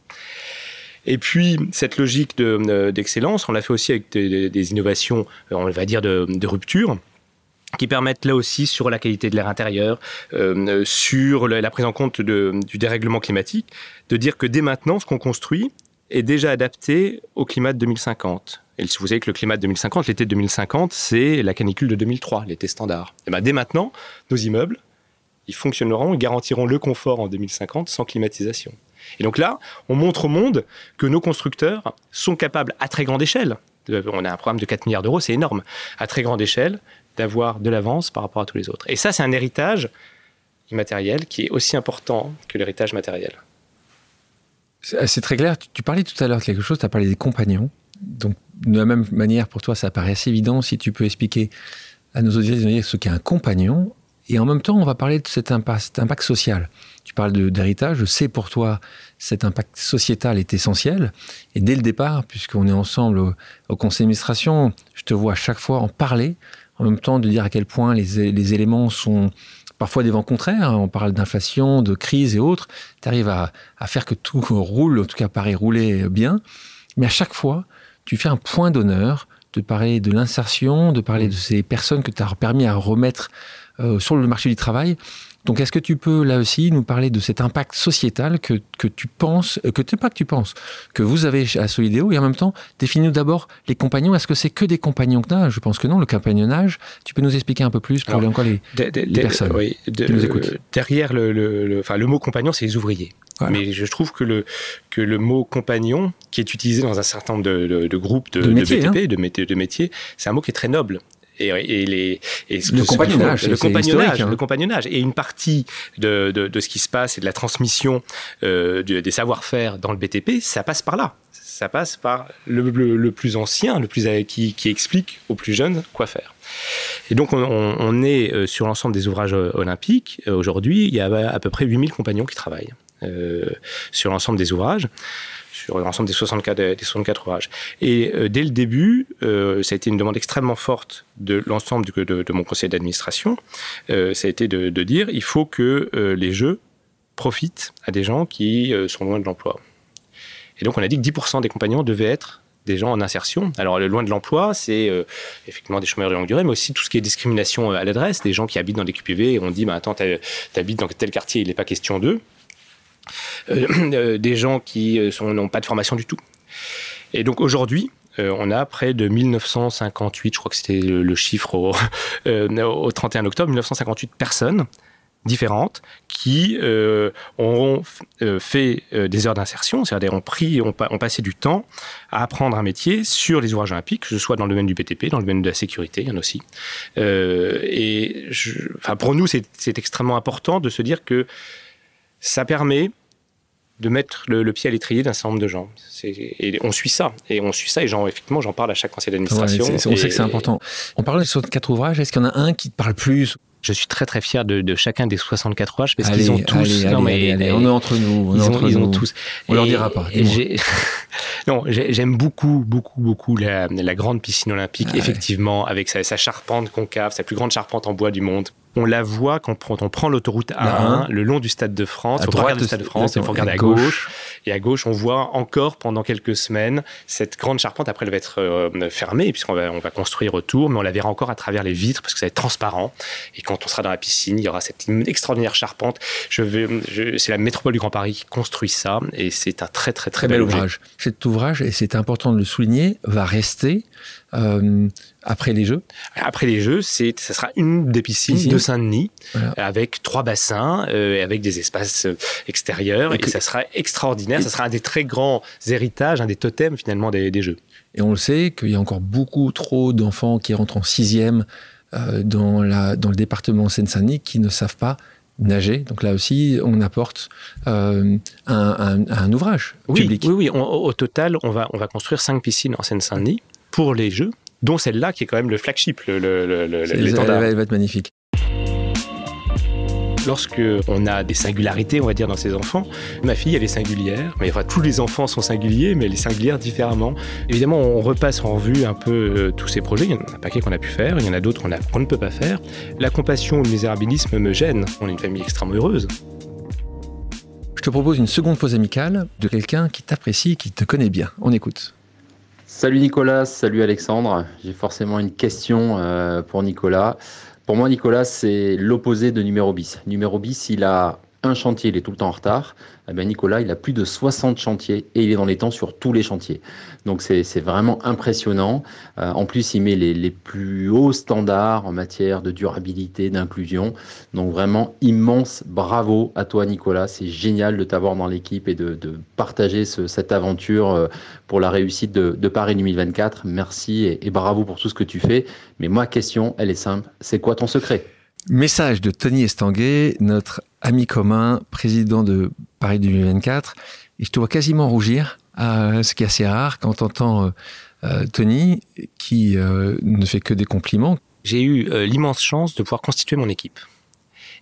Et puis, cette logique euh, d'excellence, on l'a fait aussi avec des, innovations, euh, on va dire, de, rupture qui permettent là aussi sur la qualité de l'air intérieur, euh, sur la prise en compte du dérèglement climatique, de dire que dès maintenant, ce qu'on construit est déjà adapté au climat de 2050. Et si vous savez que le climat de 2050, l'été de 2050, c'est la canicule de 2003, l'été standard. Et bien dès maintenant, nos immeubles, ils fonctionneront, ils garantiront le confort en 2050 sans climatisation. Et donc là, on montre au monde que nos constructeurs sont capables, à très grande échelle, on a un programme de 4 milliards d'euros, c'est énorme, à très grande échelle, d'avoir de l'avance par rapport à tous les autres. Et ça, c'est un héritage immatériel qui est aussi important que l'héritage matériel. C'est très clair. Tu parlais tout à l'heure de quelque chose, tu as parlé des compagnons. Donc, de la même manière, pour toi, ça paraît assez évident si tu peux expliquer à nos auditeurs ce qu'est un compagnon Et en même temps, on va parler de cet impact, impact social. Tu parles d'héritage, je sais pour toi, cet impact sociétal est essentiel. Et dès le départ, puisqu'on est ensemble au, conseil d'administration, je te vois à chaque fois en parler, en même temps de dire à quel point les, éléments sont parfois des vents contraires. On parle d'inflation, de crise et autres. Tu arrives à, faire que tout roule, en tout cas paraît rouler bien. Mais à chaque fois, tu fais un point d'honneur de parler de l'insertion, de parler de ces personnes que tu as permis à remettre euh, sur le marché du travail. Donc, est-ce que tu peux là aussi nous parler de cet impact sociétal que, que tu penses, euh, que tu pas que tu penses, que vous avez à Solidéo et en même temps, définis-nous d'abord les compagnons. Est-ce que c'est que des compagnons que Je pense que non, le compagnonnage. Tu peux nous expliquer un peu plus pour encore les, personnes oui, qui nous écoutent. Derrière le, le, enfin, le mot compagnon, c'est les ouvriers. Mais je trouve que le, que le mot compagnon, qui est utilisé dans un certain nombre de, de, groupes de, de, BTP, hein. de, de métiers, c'est un mot qui est très noble et, les, le, compagnonnage, le, compagnonnage, hein. le compagnonnage, et une partie de, de, ce qui se passe et de la transmission euh, des savoir-faire dans le BTP, ça passe par là. Ça passe par le, le, plus ancien, le plus qui, qui, explique aux plus jeunes quoi faire. Et donc, on, on est euh, sur l'ensemble des ouvrages euh, olympiques. Aujourd'hui, il y a à peu près 8000 compagnons qui travaillent euh, sur l'ensemble des ouvrages sur l'ensemble des 64, des 64 ouvrages. Et euh, dès le début, euh, ça a été une demande extrêmement forte de l'ensemble de, mon conseil d'administration. Euh, ça a été de, dire il faut que les jeux profitent à des gens qui sont loin de l'emploi. Et donc on a dit que 10% des compagnons devaient être des gens en insertion. Alors, loin de l'emploi, c'est effectivement des chômeurs de longue durée, mais aussi tout ce qui est discrimination à l'adresse, des gens qui habitent dans des QPV et on dit, bah, attends, t'habites dans tel quartier, il n'est pas question d'eux. Euh, euh, des gens qui euh, n'ont pas de formation du tout. Et donc aujourd'hui, on a près de 1958, je crois que c'était le, chiffre au, au, 31 octobre, 1958 personnes différentes qui ont fait des heures d'insertion, c'est-à-dire ont pris, ont, ont, passé du temps à apprendre un métier sur les ouvrages olympiques, que ce soit dans le domaine du BTP, dans le domaine de la sécurité, il y en a aussi. et pour nous, c'est extrêmement important de se dire que ça permet de mettre le, pied à l'étrier d'un certain nombre de gens. Et on suit ça. Et on suit ça. Et genre, effectivement, j'en parle à chaque conseil d'administration. on sait que c'est important. On parle de quatre ouvrages. Est-ce qu'il y en a un qui te parle plus? Je suis très très fier de, chacun des 64 ouvrages parce qu'ils ont tous. non, mais, on est entre nous. ils, ont, ils ont, tous. On leur dira pas. non, j'aime beaucoup, beaucoup, beaucoup la, grande piscine olympique, ah effectivement, avec sa, sa charpente concave, sa plus grande charpente en bois du monde on la voit quand on prend l'autoroute A1 le long du Stade de France. À droite du Stade de France, il faut regarder à gauche. Et à gauche, on voit encore pendant quelques semaines cette grande charpente. Après, elle va être euh, fermée puisqu'on va, on va construire autour, mais on la verra encore à travers les vitres parce que ça va être transparent. Et quand on sera dans la piscine, il y aura cette extraordinaire charpente. Je vais, c'est la métropole du Grand Paris qui construit ça et c'est un très très très, bel ouvrage. Cet ouvrage, et c'est important de le souligner, va rester euh, après les Jeux Après les Jeux, c'est, ça sera une des piscines de Saint-Denis, avec trois bassins, euh, avec des espaces euh, extérieurs, et, ça sera extraordinaire. ça sera un des très grands héritages, un des totems finalement des, Jeux. Et on le sait qu'il y a encore beaucoup trop d'enfants qui rentrent en sixième dans, la, dans le département Seine-Saint-Denis qui ne savent pas nager. Donc là aussi, on apporte un, ouvrage public. Oui, oui. au total, on va, on va construire cinq piscines en Seine-Saint-Denis pour les jeux, dont celle-là qui est quand même le flagship, le, l'étendard. Elle va être magnifique. Lorsque on a des singularités, on va dire, dans ses enfants, ma fille, elle est singulière. Mais enfin, tous les enfants sont singuliers, mais elle est singulière différemment. Évidemment, on repasse en revue un peu euh, tous ces projets. Il y en a un paquet qu'on a pu faire, il y en a d'autres qu'on, ne peut pas faire. La compassion ou le misérabilisme me gêne. On est une famille extrêmement heureuse. Je te propose une seconde pause amicale de quelqu'un qui t'apprécie, qui te connaît bien. On écoute. Salut Nicolas, salut Alexandre. J'ai forcément une question euh, pour Nicolas. Pour moi, Nicolas, c'est l'opposé de numéro bis. Numéro bis, il a un chantier, il est tout le temps en retard. Eh bien, Nicolas, il a plus de 60 chantiers et il est dans les temps sur tous les chantiers. Donc c'est vraiment impressionnant. Euh, en plus, il met les, les, plus hauts standards en matière de durabilité, d'inclusion. Donc vraiment immense bravo à toi, Nicolas. C'est génial de t'avoir dans l'équipe et de, de partager ce, cette aventure euh, pour la réussite de, de Paris 2024. Merci et, et bravo pour tout ce que tu fais. Mais ma question, elle est simple. C'est quoi ton secret? Message de Tony Estanguet, notre ami commun, président de Paris 2024. Et je te vois quasiment rougir, euh, ce qui est assez rare quand on entend euh, euh, Tony qui ne fait que des compliments. J'ai eu l'immense chance de pouvoir constituer mon équipe.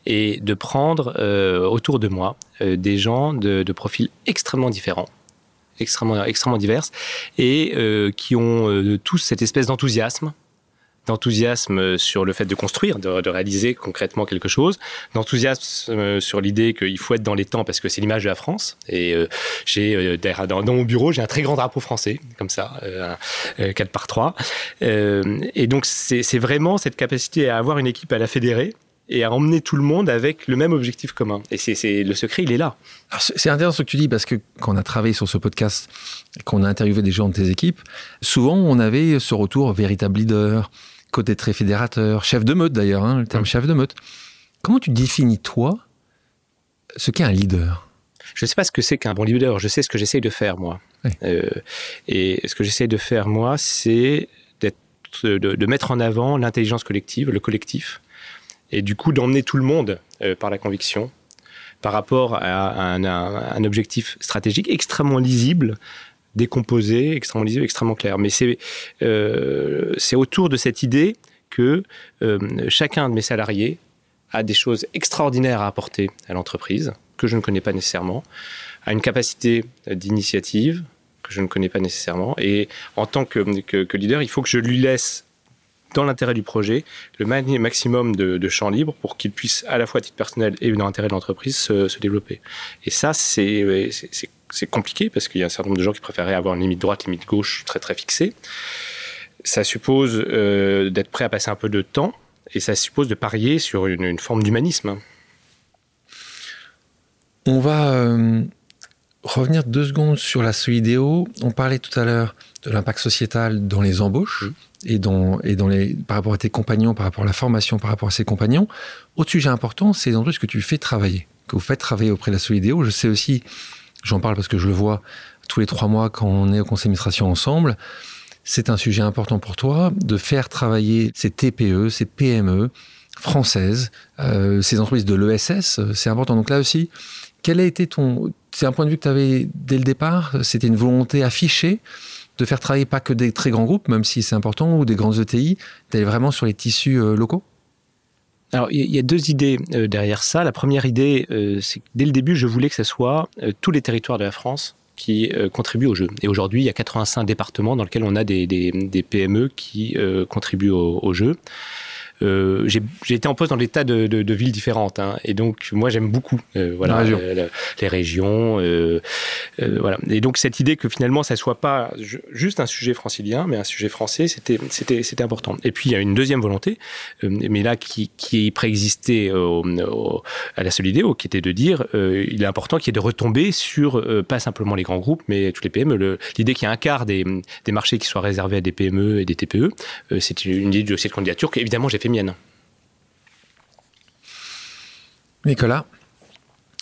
et de prendre autour de moi des gens de, profils extrêmement différents extrêmement, extrêmement diverses et qui ont tous cette espèce d'enthousiasme d'enthousiasme sur le fait de construire, de, réaliser concrètement quelque chose, d'enthousiasme euh, sur l'idée qu'il faut être dans les temps parce que c'est l'image de la France. Et euh, j'ai euh, dans, mon bureau, j'ai un très grand drapeau français, comme ça, 4 par 3. et donc c'est vraiment cette capacité à avoir une équipe à la fédérer et à emmener tout le monde avec le même objectif commun. Et c'est le secret, il est là. C'est intéressant ce que tu dis parce que quand on a travaillé sur ce podcast, qu'on a interviewé des gens de tes équipes, souvent on avait ce retour véritable leader, côté très fédérateur, chef de meute d'ailleurs, hein, le terme chef de meute. Comment tu définis, toi, ce qu'est un leader? Je ne sais pas ce que c'est qu'un bon leader, je sais ce que j'essaye de faire, moi. Euh, et ce que j'essaye de faire, moi, c'est de, de, mettre en avant l'intelligence collective, le collectif, et du coup d'emmener tout le monde euh, par la conviction, par rapport à un, objectif stratégique extrêmement lisible, décomposé, extrêmement lisible, extrêmement clair. Mais c'est euh, autour de cette idée que euh, chacun de mes salariés a des choses extraordinaires à apporter à l'entreprise que je ne connais pas nécessairement, a une capacité d'initiative que je ne connais pas nécessairement. Et en tant que, que, leader, il faut que je lui laisse dans l'intérêt du projet, le maximum de, de champ libre pour qu'il puisse, à la fois à titre personnel et dans l'intérêt de l'entreprise, se, développer. Et ça, c'est c'est compliqué parce qu'il y a un certain nombre de gens qui préféraient avoir une limite droite, limite gauche très très fixée. Ça suppose euh, d'être prêt à passer un peu de temps et ça suppose de parier sur une, forme d'humanisme. On va euh, revenir deux secondes sur la Solidéo. On parlait tout à l'heure de l'impact sociétal dans les embauches mmh. et, dans, et dans les, par rapport à tes compagnons, par rapport à la formation, par rapport à ses compagnons. Autre sujet important, c'est les entreprises que tu fais travailler, que vous faites travailler auprès de la Solidéo. Je sais aussi j'en parle parce que je le vois tous les trois mois quand on est au conseil d'administration ensemble, c'est un sujet important pour toi de faire travailler ces TPE, ces PME françaises, euh, ces entreprises de l'ESS, c'est important. Donc là aussi, quel a été ton... C'est un point de vue que tu avais dès le départ C'était une volonté affichée de faire travailler pas que des très grands groupes, même si c'est important, ou des grands ETI, d'aller vraiment sur les tissus euh, locaux? Alors, il y a deux idées euh, derrière ça. La première idée, euh, c'est que dès le début, je voulais que ce soit tous les territoires de la France qui contribuent au jeu. Et aujourd'hui, il y a 85 départements dans lesquels on a des, PME qui contribuent au jeu. Euh, j'ai été en poste dans des tas de, de, de villes différentes. Hein, et donc, moi, j'aime beaucoup euh, voilà, région. Euh, les régions. voilà. Et donc, cette idée que finalement, ça soit pas juste un sujet francilien, mais un sujet français, c'était important. Et puis, il y a une deuxième volonté, mais là, qui, qui préexistait au, à la Solidéo, qui était de dire il est important qu'il y ait de retomber sur pas simplement les grands groupes, mais tous les PME. L'idée qu'il y ait un quart des, des marchés qui soient réservés à des PME et des TPE, c'est une idée de cette candidature qu'évidemment j'ai fait mienne. Nicolas,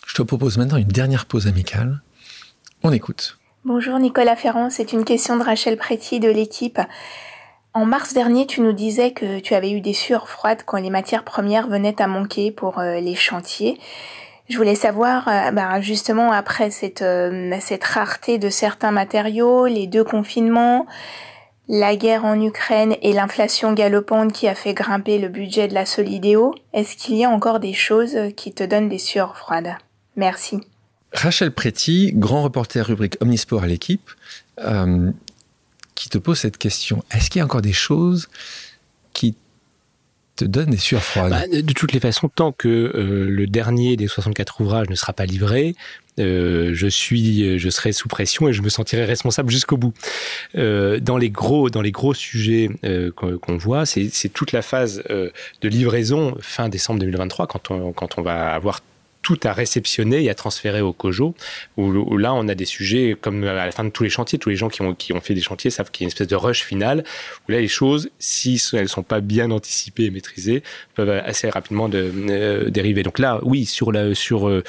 je te propose maintenant une dernière pause amicale. On écoute. Bonjour Nicolas Ferrand, c'est une question de Rachel Préti de l'équipe. En mars dernier, tu nous disais que tu avais eu des sueurs froides quand les matières premières venaient à manquer pour euh, les chantiers. Je voulais savoir, euh, bah, justement, après cette, euh, cette rareté de certains matériaux, les deux confinements, la guerre en Ukraine et l'inflation galopante qui a fait grimper le budget de la Solidéo, est-ce qu'il y a encore des choses qui te donnent des sueurs froides? Merci. Rachel Préti, grand reporter rubrique Omnisport à l'équipe, euh, qui te pose cette question. Est-ce qu'il y a encore des choses qui te donnent des sueurs froides bah, De toutes les façons, tant que euh, le dernier des 64 ouvrages ne sera pas livré, euh, je suis, je serai sous pression et je me sentirai responsable jusqu'au bout. Euh, dans les gros, dans les gros sujets qu'on voit, c'est toute la phase de livraison fin décembre 2023 quand on, quand on va avoir tout à réceptionner et à transférer au COJO, où, là, on a des sujets comme à la fin de tous les chantiers, tous les gens qui ont, qui ont fait des chantiers savent qu'il y a une espèce de rush final, où là, les choses, si elles ne sont pas bien anticipées et maîtrisées, peuvent assez rapidement de, euh, dériver. Donc là, oui, sur, la, sur euh,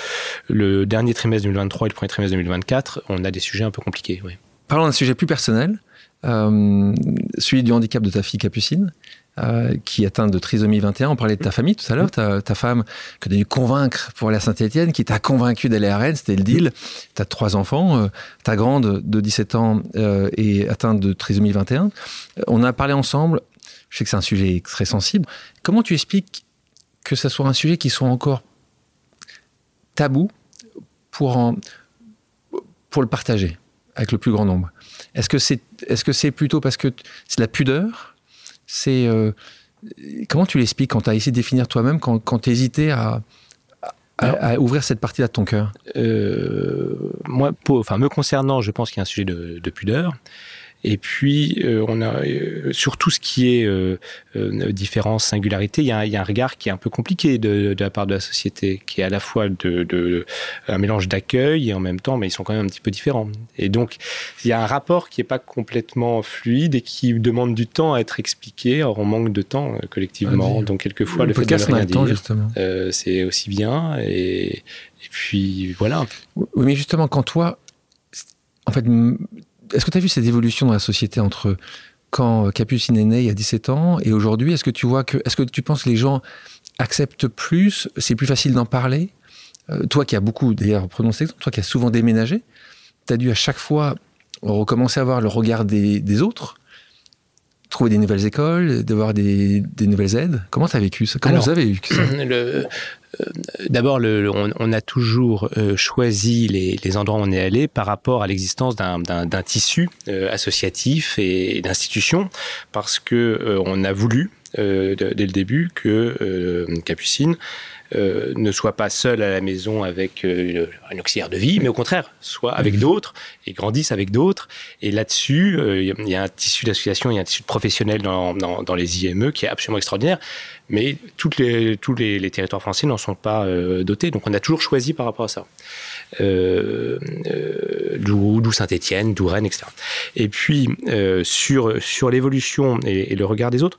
le dernier trimestre 2023 et le premier trimestre 2024, on a des sujets un peu compliqués. Parlons d'un sujet plus personnel, euh, celui du handicap de ta fille Capucine. Euh, qui est atteinte de trisomie 21. On parlait de ta famille tout à l'heure, ta, femme que tu as dû convaincre pour aller à Saint-Etienne, qui t'a convaincu d'aller à Rennes, c'était le deal. Tu as trois enfants, euh, ta grande de 17 ans euh, est atteinte de trisomie 21. On a parlé ensemble, je sais que c'est un sujet très sensible. Comment tu expliques que ce soit un sujet qui soit encore tabou pour, pour le partager avec le plus grand nombre? Est-ce que c'est est -ce c'est plutôt parce que c'est la pudeur? C'est euh, Comment tu l'expliques quand tu as essayé de définir toi-même, quand, quand tu hésitais à, à, ouvrir cette partie-là de ton cœur? euh, Moi, enfin, me concernant, je pense qu'il y a un sujet de, de pudeur. Et puis, euh, on a euh, sur tout ce qui est euh, différence, singularité, il y, a, il y, a, un regard qui est un peu compliqué de, de, la part de la société, qui est à la fois de, de un mélange d'accueil et en même temps, mais ils sont quand même un petit peu différents. Et donc, il y a un rapport qui n'est pas complètement fluide et qui demande du temps à être expliqué. Or, on manque de temps collectivement. Ah, donc, quelquefois, le, le fait de rien dire, justement. c'est aussi bien. Et, et puis, voilà. Oui, mais justement, quand toi, en fait, est-ce que tu as vu cette évolution dans la société entre quand Capucine est né il y a 17 ans et aujourd'hui? Est-ce que tu vois que, est-ce que tu penses que les gens acceptent plus C'est plus facile d'en parler? Euh, Toi qui as beaucoup, d'ailleurs, prenons cet exemple, toi qui as souvent déménagé, tu as dû à chaque fois recommencer à voir le regard des, autres? Trouver des nouvelles écoles, d'avoir des, des, nouvelles aides? Comment tu as vécu ça? Comment vous avez vécu ça? le, euh, d'abord, on, a toujours euh, choisi les, endroits où on est allé par rapport à l'existence d'un tissu euh, associatif et d'institutions, parce que on a voulu dès le début que Capucine euh, ne soit pas seul à la maison avec euh, un auxiliaire de vie, mais au contraire, soit avec mmh. d'autres et grandisse avec d'autres. Et là-dessus, euh, il y a un tissu d'association, il y a un tissu de professionnels dans, dans, les IME qui est absolument extraordinaire. Mais toutes les, tous les, territoires français n'en sont pas dotés. Donc on a toujours choisi par rapport à ça. d'où Saint-Étienne, d'où Rennes, etc. Et puis, sur, sur l'évolution et, et, le regard des autres,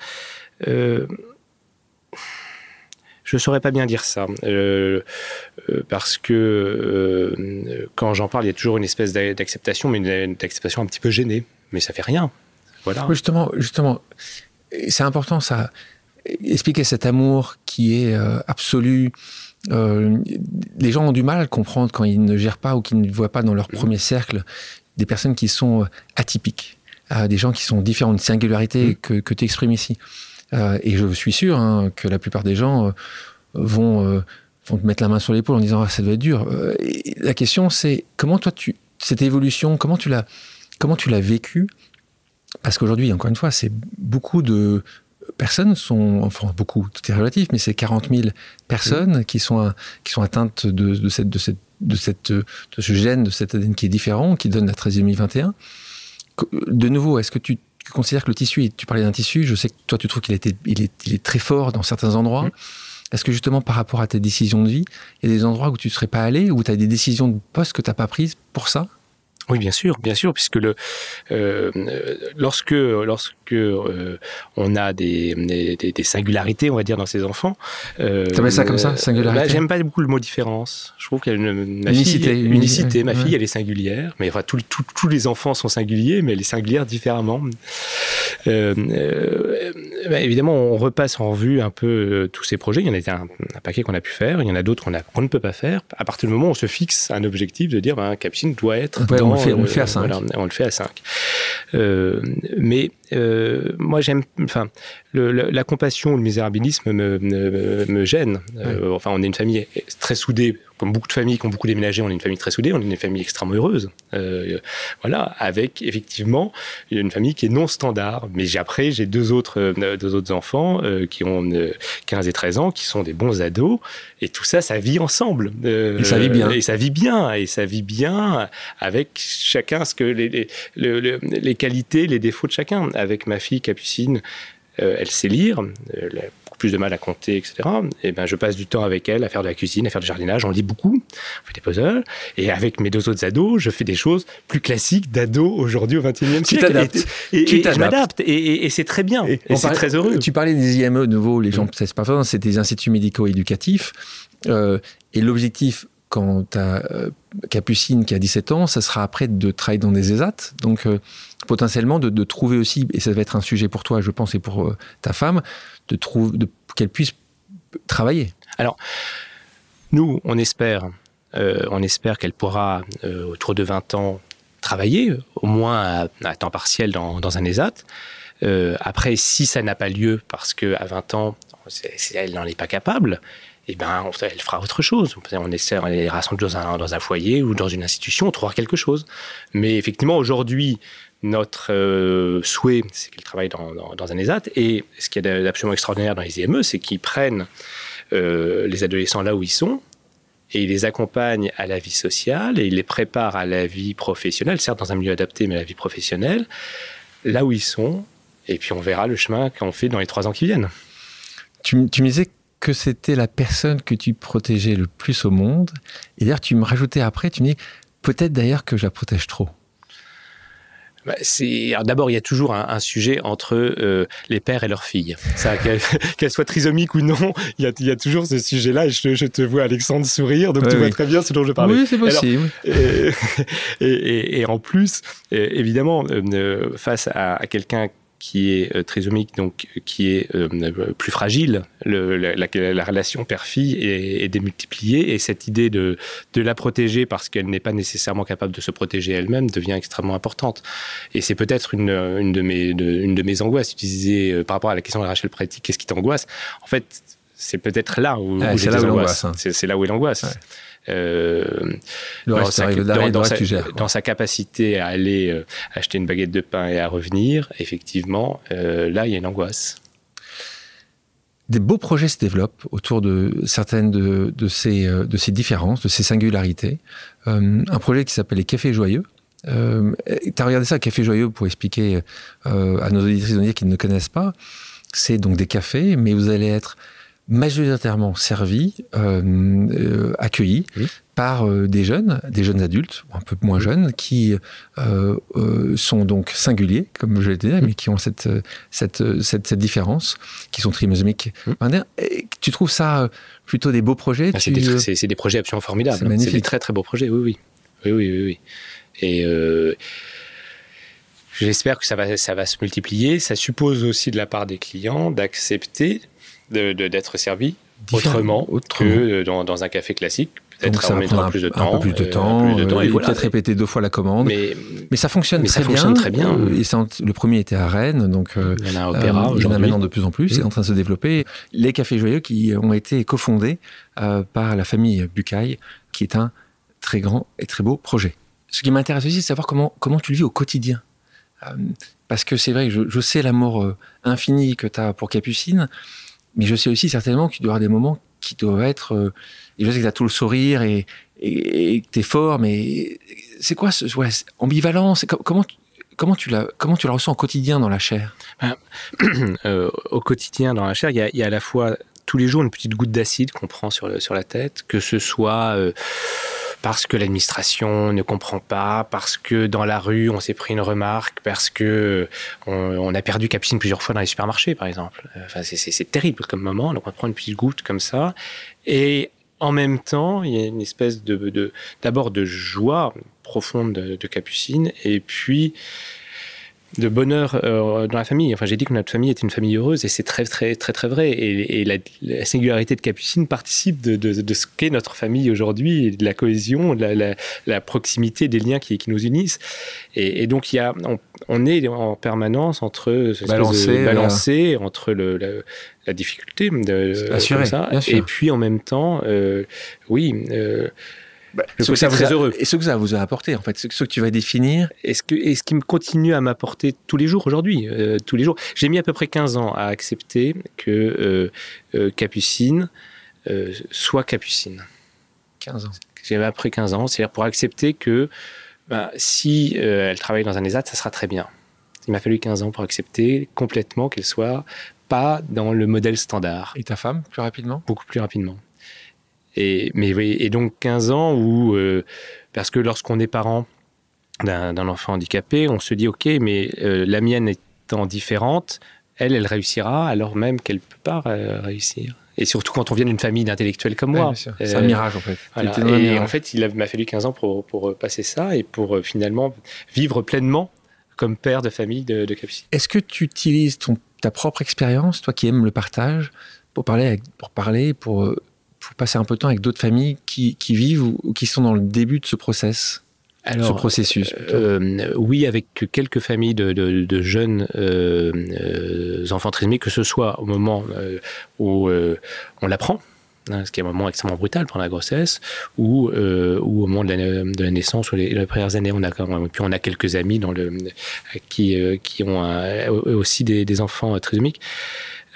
je ne saurais pas bien dire ça, euh, euh, parce que euh, quand j'en parle, il y a toujours une espèce d'acceptation, mais une, acceptation un petit peu gênée. Mais ça fait rien. Voilà. Justement, justement, c'est important ça. Expliquer cet amour qui est absolu. les gens ont du mal à comprendre quand ils ne gèrent pas ou qu'ils ne voient pas dans leur mmh. premier cercle des personnes qui sont atypiques, des gens qui sont différents, une singularité mmh. que, que tu exprimes ici. Euh, et je suis sûr hein, que la plupart des gens euh, vont, euh, vont te mettre la main sur l'épaule en disant ah, ça doit être dur. la question c'est comment toi tu cette évolution comment tu l'as comment tu l'as vécu parce qu'aujourd'hui encore une fois c'est beaucoup de personnes sont enfin beaucoup tout est relatif mais c'est 40 000 personnes qui sont qui sont atteintes de, de cette de cette de cette de ce gène de cette ADN qui est différent qui donne la 13e 21 de nouveau est-ce que tu tu considères que le tissu, tu parlais d'un tissu, je sais que toi tu trouves qu'il il est, il est, très fort dans certains endroits. Mmh. Est-ce que justement par rapport à tes décisions de vie, il y a des endroits où tu ne serais pas allé, où tu as des décisions de poste que tu n'as pas prises pour ça? Oui, bien sûr, bien sûr, puisque le euh, lorsque lorsque euh, on a des, des, des, singularités, on va dire, dans ses enfants. Euh, tu ça comme ça, singularité. Bah, J'aime pas beaucoup le mot différence. Je trouve qu'il y a une unicité. unicité. Ma fille, elle est singulière, mais enfin, tous les enfants sont singuliers, mais elle est singulière différemment. Euh, euh, bah, évidemment, on repasse en revue un peu tous ces projets. Il y en a un, un paquet qu'on a pu faire, il y en a d'autres qu'on ne peut pas faire. À partir du moment où on se fixe un objectif de dire, ben, Capucine doit être dans on le fait à 5. on le fait à 5. Euh, mais euh, moi, j'aime. Enfin, le, la, compassion ou le misérabilisme me, me, me gêne. Euh, enfin, on est une famille très soudée, comme beaucoup de familles qui ont beaucoup déménagé, on est une famille très soudée, on est une famille extrêmement heureuse. Euh, voilà, avec effectivement une famille qui est non standard. Mais après, j'ai deux autres, euh, deux autres enfants euh, qui ont 15 et 13 ans, qui sont des bons ados, et tout ça, ça vit ensemble. et ça vit bien. Et ça vit bien, et ça vit bien avec chacun ce que les, les, les qualités, les défauts de chacun. Avec ma fille Capucine, euh, elle sait lire, elle a beaucoup plus de mal à compter, etc. Et ben, je passe du temps avec elle à faire de la cuisine, à faire du jardinage. On lit beaucoup, on fait des puzzles. Et avec mes deux autres ados, je fais des choses plus classiques d'ados aujourd'hui au XXIe siècle. Et, tu je m'adapte. Et, c'est très bien. Et, c'est très heureux. Tu parlais des IME, de nouveau, les gens, mm. c'est pas c'est des instituts médico-éducatifs. Euh, et l'objectif, quand tu as euh, Capucine qui a 17 ans, ça sera après de travailler dans des ESAT. Donc, potentiellement de, trouver aussi, et ça va être un sujet pour toi, je pense, et pour euh, ta femme, de de, qu'elle puisse travailler. Alors, nous, on espère, euh, espère qu'elle pourra, euh, autour de 20 ans, travailler, au moins à, temps partiel dans, un ESAT. après, si ça n'a pas lieu, parce qu'à 20 ans, elle n'en est pas capable, eh ben, elle fera autre chose. On essaie, on les rassemble dans un, dans un foyer ou dans une institution, on trouvera quelque chose. Mais effectivement, aujourd'hui, notre euh, souhait, c'est qu'elle travaille dans, dans, un ESAT. Et ce qui est absolument extraordinaire dans les IME, c'est qu'ils prennent euh, les adolescents là où ils sont et ils les accompagnent à la vie sociale et ils les préparent à la vie professionnelle, certes dans un milieu adapté, mais à la vie professionnelle, là où ils sont. Et puis on verra le chemin qu'on fait dans les trois ans qui viennent. Tu, tu me disais que c'était la personne que tu protégeais le plus au monde. Et d'ailleurs, tu me rajoutais après, tu me dis peut-être d'ailleurs que je la protège trop. Bah, d'abord il y a toujours un, sujet entre euh, les pères et leurs filles. Qu'elles soient trisomiques ou non, il y a, toujours ce sujet-là. Et je, te vois Alexandre sourire, donc tu vois très bien ce dont je parlais. Oui, c'est possible. et, en plus, évidemment, euh, face à, à quelqu'un qui est euh, trisomique, donc qui est euh, plus fragile. la, relation père-fille est, démultipliée et cette idée de, de la protéger parce qu'elle n'est pas nécessairement capable de se protéger elle-même devient extrêmement importante. Et c'est peut-être une, une, de mes, une de mes angoisses. Tu disais euh, par rapport à la question de Rachel Pratique, qu'est-ce qui t'angoisse? En fait, c'est peut-être là où, ah, c'est là, l'angoisse. Hein. C'est là où est l'angoisse. Euh, dans, sa, capacité à aller euh, acheter une baguette de pain et à revenir, effectivement, euh, là, il y a une angoisse. Des beaux projets se développent autour de certaines de, ces, de ces différences, de ces singularités. un projet qui s'appelle les Cafés Joyeux, euh, tu as regardé ça, Café Joyeux, pour expliquer à nos auditrices qui ne connaissent pas. C'est donc des cafés, mais vous allez être majoritairement servis, euh, euh, accueillis par euh, des jeunes, des jeunes adultes, un peu moins jeunes, qui sont donc singuliers, comme je l'ai dit, mais qui ont cette, cette, cette, différence, qui sont trisomiques. Tu trouves ça plutôt des beaux projets ah, C'est des, projets absolument formidables. C'est des très très beaux projets, oui, oui. Oui, oui, oui. oui. Et j'espère que ça va, ça va se multiplier. Ça suppose aussi de la part des clients d'accepter d'être servi autrement, que dans, un café classique. Peut-être en mettant plus de temps. Un peu plus de temps. Euh, peut-être répéter deux fois la commande. Mais, mais ça fonctionne, très, ça bien. fonctionne très bien. Euh, et le premier était à Rennes, donc euh, il y en a Opéra. il y en a maintenant de plus en plus. C'est en train de se développer. Les cafés joyeux qui ont été cofondés par la famille Bucaille, qui est un très grand et très beau projet. Ce qui m'intéresse aussi, c'est de savoir comment, comment tu le vis au quotidien. parce que c'est vrai que je, je sais l'amour infini que tu as pour Capucine, mais je sais aussi certainement qu'il doit y avoir des moments qui doivent être. Euh, je sais que tu as tout le sourire et, et, que tu es fort, mais c'est quoi ce ouais, ambivalent Comment, comment, tu la, comment tu la ressens au quotidien dans la chair? Ben, euh, Au quotidien dans la chair, il y a, y a, à la fois tous les jours une petite goutte d'acide qu'on prend sur, sur la tête, que ce soit. Euh, parce que l'administration ne comprend pas, parce que dans la rue on s'est pris une remarque, parce que on, a perdu Capucine plusieurs fois dans les supermarchés, par exemple. Enfin, c'est terrible comme moment. Donc on prend une petite goutte comme ça, et en même temps, il y a une espèce de d'abord de, joie profonde de, de, Capucine, et puis de bonheur euh, dans la famille. Enfin, j'ai dit que notre famille est une famille heureuse et c'est très, très, très, très vrai. Et, la, singularité de Capucine participe de, ce qu'est notre famille aujourd'hui, de la cohésion, de la, proximité des liens qui, nous unissent. Et, donc, il y a, on, est en permanence entre balancer, entre le, la, difficulté de ça, et puis en même temps, euh, oui. Bah, ce que ça vous a, heureux. Et ce que ça vous a apporté, en fait, ce, que tu vas définir. Et ce, que, et ce qui me continue à m'apporter tous les jours aujourd'hui, euh, tous les jours? J'ai mis à peu près 15 ans à accepter que euh, euh, Capucine soit Capucine. 15 ans. J'ai mis après 15 ans, c'est-à-dire pour accepter que bah, si elle travaille dans un ESAT, ça sera très bien. Il m'a fallu 15 ans pour accepter complètement qu'elle soit pas dans le modèle standard. Et ta femme, plus rapidement? Beaucoup plus rapidement. Et, mais, et donc 15 ans où, euh, parce que lorsqu'on est parent d'un enfant handicapé, on se dit, OK, mais euh, la mienne étant différente, elle, elle réussira alors même qu'elle ne peut pas euh, réussir. Et surtout quand on vient d'une famille d'intellectuels comme moi. c'est un mirage en fait. Et en fait, il m'a fallu 15 ans pour, pour, passer ça et pour finalement vivre pleinement comme père de famille de, de Capucine. Est-ce que tu utilises ton, ta propre expérience, toi qui aimes le partage, pour parler, pour parler, pour passer un peu de temps avec d'autres familles qui, vivent ou, qui sont dans le début de ce process Alors, ce processus euh, Oui, avec quelques familles de, jeunes euh, enfants trisomiques, que ce soit au moment où on l'apprend, hein, ce qui est un moment extrêmement brutal pendant la grossesse, ou, ou au moment de la, naissance ou les, premières années. On a, puis on a quelques amis dans le, qui, qui ont aussi des, des enfants trisomiques.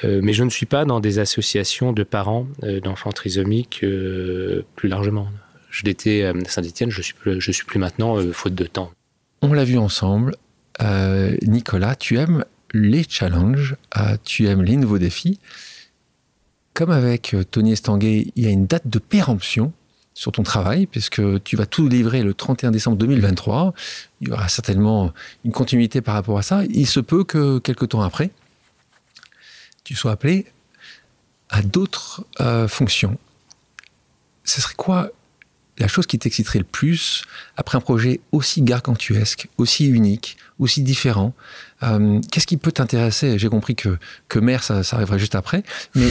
Mais je ne suis pas dans des associations de parents d'enfants trisomiques plus largement je l'étais à Saint-Etienne, je ne suis, suis plus maintenant, euh, faute de temps. On l'a vu ensemble. Euh, Nicolas, tu aimes les challenges, euh, tu aimes les nouveaux défis. Comme avec Tony Estanguet, il y a une date de péremption sur ton travail, puisque tu vas tout livrer le 31 décembre 2023. Il y aura certainement une continuité par rapport à ça. Il se peut que quelques temps après, tu sois appelé à d'autres fonctions. Ce serait quoi la chose qui t'exciterait le plus après un projet aussi gargantuesque, aussi unique, aussi différent? Euh, Qu'est-ce qui peut t'intéresser? J'ai compris que, que mère, ça, arriverait juste après, mais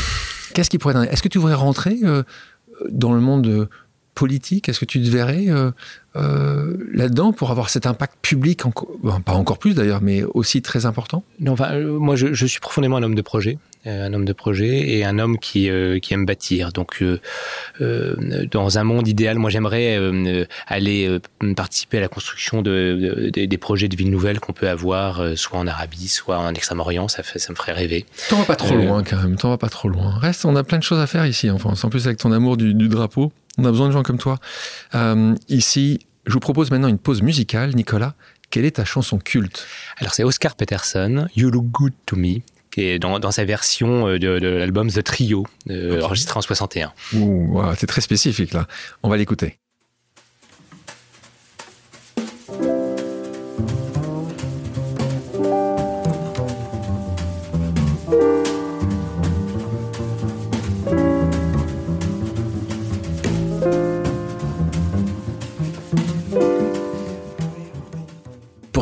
qu'est-ce qui pourrait Est-ce que tu voudrais rentrer euh, dans le monde politique Est-ce que tu te verrais euh, là-dedans pour avoir cet impact public, pas encore plus d'ailleurs, mais aussi très important? Non, enfin, Moi, je, je, suis profondément un homme de projet. Euh, un homme de projet et un homme qui, euh, qui aime bâtir. Donc, euh, dans un monde idéal, moi j'aimerais aller participer à la construction de, des projets de villes nouvelles qu'on peut avoir, soit en Arabie, soit en Extrême-Orient. Ça, ça me ferait rêver. T'en vas pas trop loin quand même. T'en vas pas trop loin. Reste, on a plein de choses à faire ici en France. En plus avec ton amour du, du drapeau, on a besoin de gens comme toi. ici, je vous propose maintenant une pause musicale. Nicolas, quelle est ta chanson culte? Alors c'est Oscar Peterson, You Look Good to Me, qui est dans, sa version euh, de, l'album The Trio, euh, enregistré en 61. Ouh, c'est très spécifique là. On va l'écouter.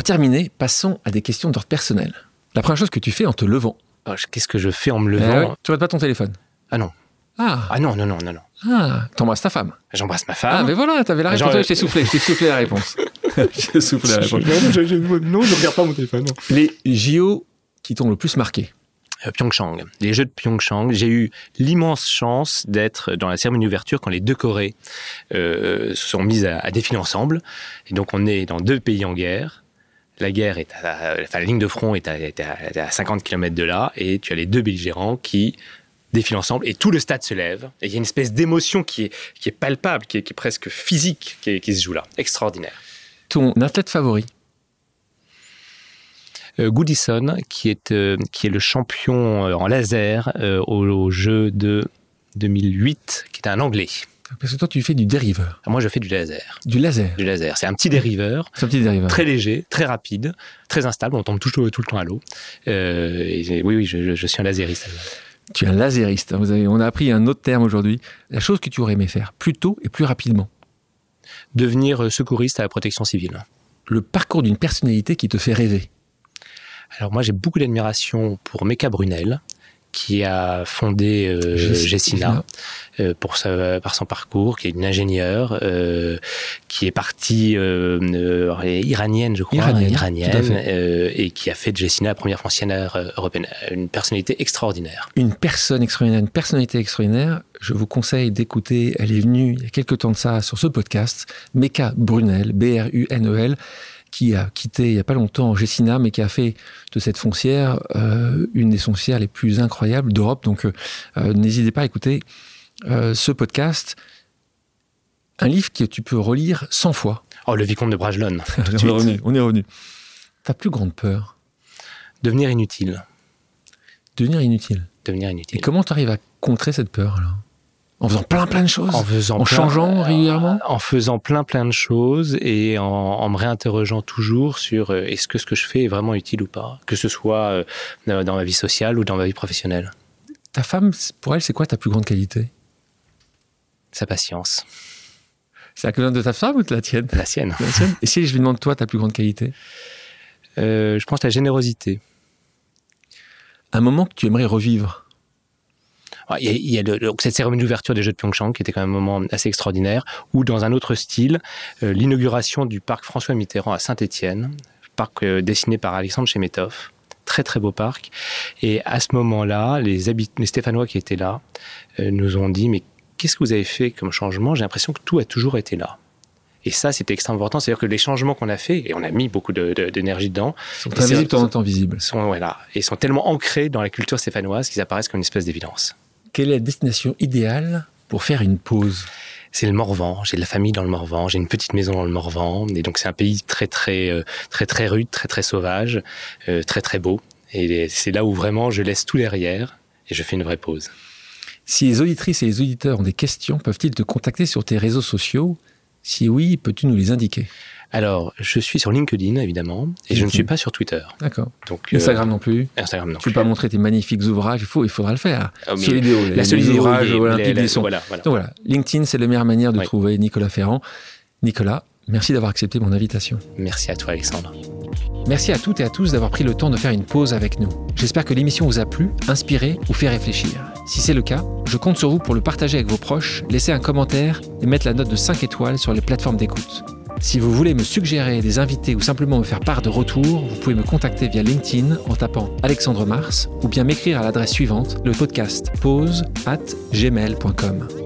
Pour terminer, passons à des questions d'ordre personnel. La première chose que tu fais en te levant. Oh, qu'est-ce que je fais en me levant eh Tu regardes pas ton téléphone Ah non. Ah. ah non, non, non, non, non. Ah, t'embrasses ta femme. J'embrasse ma femme. Ah, mais voilà, t'avais la réponse. Genre, je t'ai soufflé, je t'ai soufflé la réponse. je t'ai soufflé la réponse. non, je regarde pas mon téléphone. Les JO qui t'ont le plus marqué euh, Pyeongchang. Les Jeux de Pyeongchang, j'ai eu l'immense chance d'être dans la cérémonie d'ouverture quand les deux Corées euh, se sont mises à, à défiler ensemble. Et donc on est dans deux pays en guerre la guerre est à, enfin, la ligne de front est à, 50 km de là, et tu as les deux belligérants qui défilent ensemble, et tout le stade se lève. Et il y a une espèce d'émotion qui est, qui est palpable, qui est, presque physique, qui, se joue là. Extraordinaire. Ton athlète favori? Euh, Goodison, qui est, euh, qui est le champion euh, en laser au, au jeu de 2008, qui est un Anglais. Parce que toi, tu fais du dériveur. Moi, je fais du laser. Du laser Du laser. C'est un petit dériveur. C'est un petit dériveur. Très léger, très rapide, très instable. On tombe tout, tout, le temps à l'eau. Euh, oui, oui, je, suis un laseriste. Tu es un laseriste. Vous avez, on a appris un autre terme aujourd'hui. La chose que tu aurais aimé faire plus tôt et plus rapidement. Devenir secouriste à la protection civile. Le parcours d'une personnalité qui te fait rêver. Alors moi j'ai beaucoup d'admiration pour Meka Brunel, qui a fondé euh, Gessina euh, pour sa, par son parcours, qui est une ingénieure, euh, qui est partie euh, iranienne, je crois, iranienne, iranienne et qui a fait de Gessina la première fonctionnaire européenne. Une personnalité extraordinaire. Une personne extraordinaire, une personnalité extraordinaire. Je vous conseille d'écouter, elle est venue il y a quelques temps de ça sur ce podcast, Meka Brunel, B-R-U-N-E-L qui a quitté il n'y a pas longtemps Gessina, mais qui a fait de cette foncière euh, une des foncières les plus incroyables d'Europe. Donc euh, euh, n'hésitez pas à écouter ce podcast. Un livre que tu peux relire 100 fois. Oh, Le Vicomte de Bragelonne. on, est revenu, on est revenu. Ta plus grande peur? Devenir inutile. Devenir inutile. Devenir inutile. Et comment tu arrives à contrer cette peur alors? En faisant plein plein de choses En faisant En changeant régulièrement En faisant plein plein de choses et en, me réinterrogeant toujours sur euh, est-ce que ce que je fais est vraiment utile ou pas, que ce soit euh, dans ma vie sociale ou dans ma vie professionnelle. Ta femme, pour elle, c'est quoi ta plus grande qualité? Sa patience. C'est la qualité de ta femme ou de la tienne? La sienne. La sienne. Et si je lui demande toi ta plus grande qualité? Euh, Je pense la générosité. Un moment que tu aimerais revivre? Il y a, cette cérémonie d'ouverture des Jeux de Pyeongchang qui était quand même un moment assez extraordinaire, ou dans un autre style, euh, l'inauguration du parc François Mitterrand à Saint-Étienne, parc euh, dessiné par Alexandre Chemetov, très très beau parc. Et à ce moment-là, les, les Stéphanois qui étaient là euh, nous ont dit mais qu'est-ce que vous avez fait comme changement? J'ai l'impression que tout a toujours été là. Et ça, c'était extrêmement important. C'est-à-dire que les changements qu'on a faits, et on a mis beaucoup d'énergie dedans, sont invisibles, de temps visibles. Sont, voilà, et sont tellement ancrés dans la culture stéphanoise qu'ils apparaissent comme une espèce d'évidence. Quelle est la destination idéale pour faire une pause? C'est le Morvan. J'ai de la famille dans le Morvan. J'ai une petite maison dans le Morvan. Et donc, c'est un pays très, très, euh, très, très rude, très, très sauvage, euh, très, très beau. Et c'est là où vraiment je laisse tout derrière et je fais une vraie pause. Si les auditrices et les auditeurs ont des questions, peuvent-ils te contacter sur tes réseaux sociaux? Si oui, peux-tu nous les indiquer? Alors, je suis sur LinkedIn, évidemment, et je ne suis pas sur Twitter. D'accord. Donc Instagram non plus Instagram non Tu ne peux pas montrer tes magnifiques ouvrages, il, faut, il faudra le faire. Ah, sur les la seule les ouvrages olympiques des sons. Voilà, Donc voilà, LinkedIn, c'est la meilleure manière de trouver Nicolas Ferrand. Nicolas, merci d'avoir accepté mon invitation. Merci à toi, Alexandre. Merci à toutes et à tous d'avoir pris le temps de faire une pause avec nous. J'espère que l'émission vous a plu, inspiré ou fait réfléchir. Si c'est le cas, je compte sur vous pour le partager avec vos proches, laisser un commentaire et mettre la note de 5 étoiles sur les plateformes d'écoute. Si vous voulez me suggérer des invités ou simplement me faire part de retours, vous pouvez me contacter via LinkedIn en tapant Alexandre Mars ou bien m'écrire à l'adresse suivante, le podcast pause at gmail.com.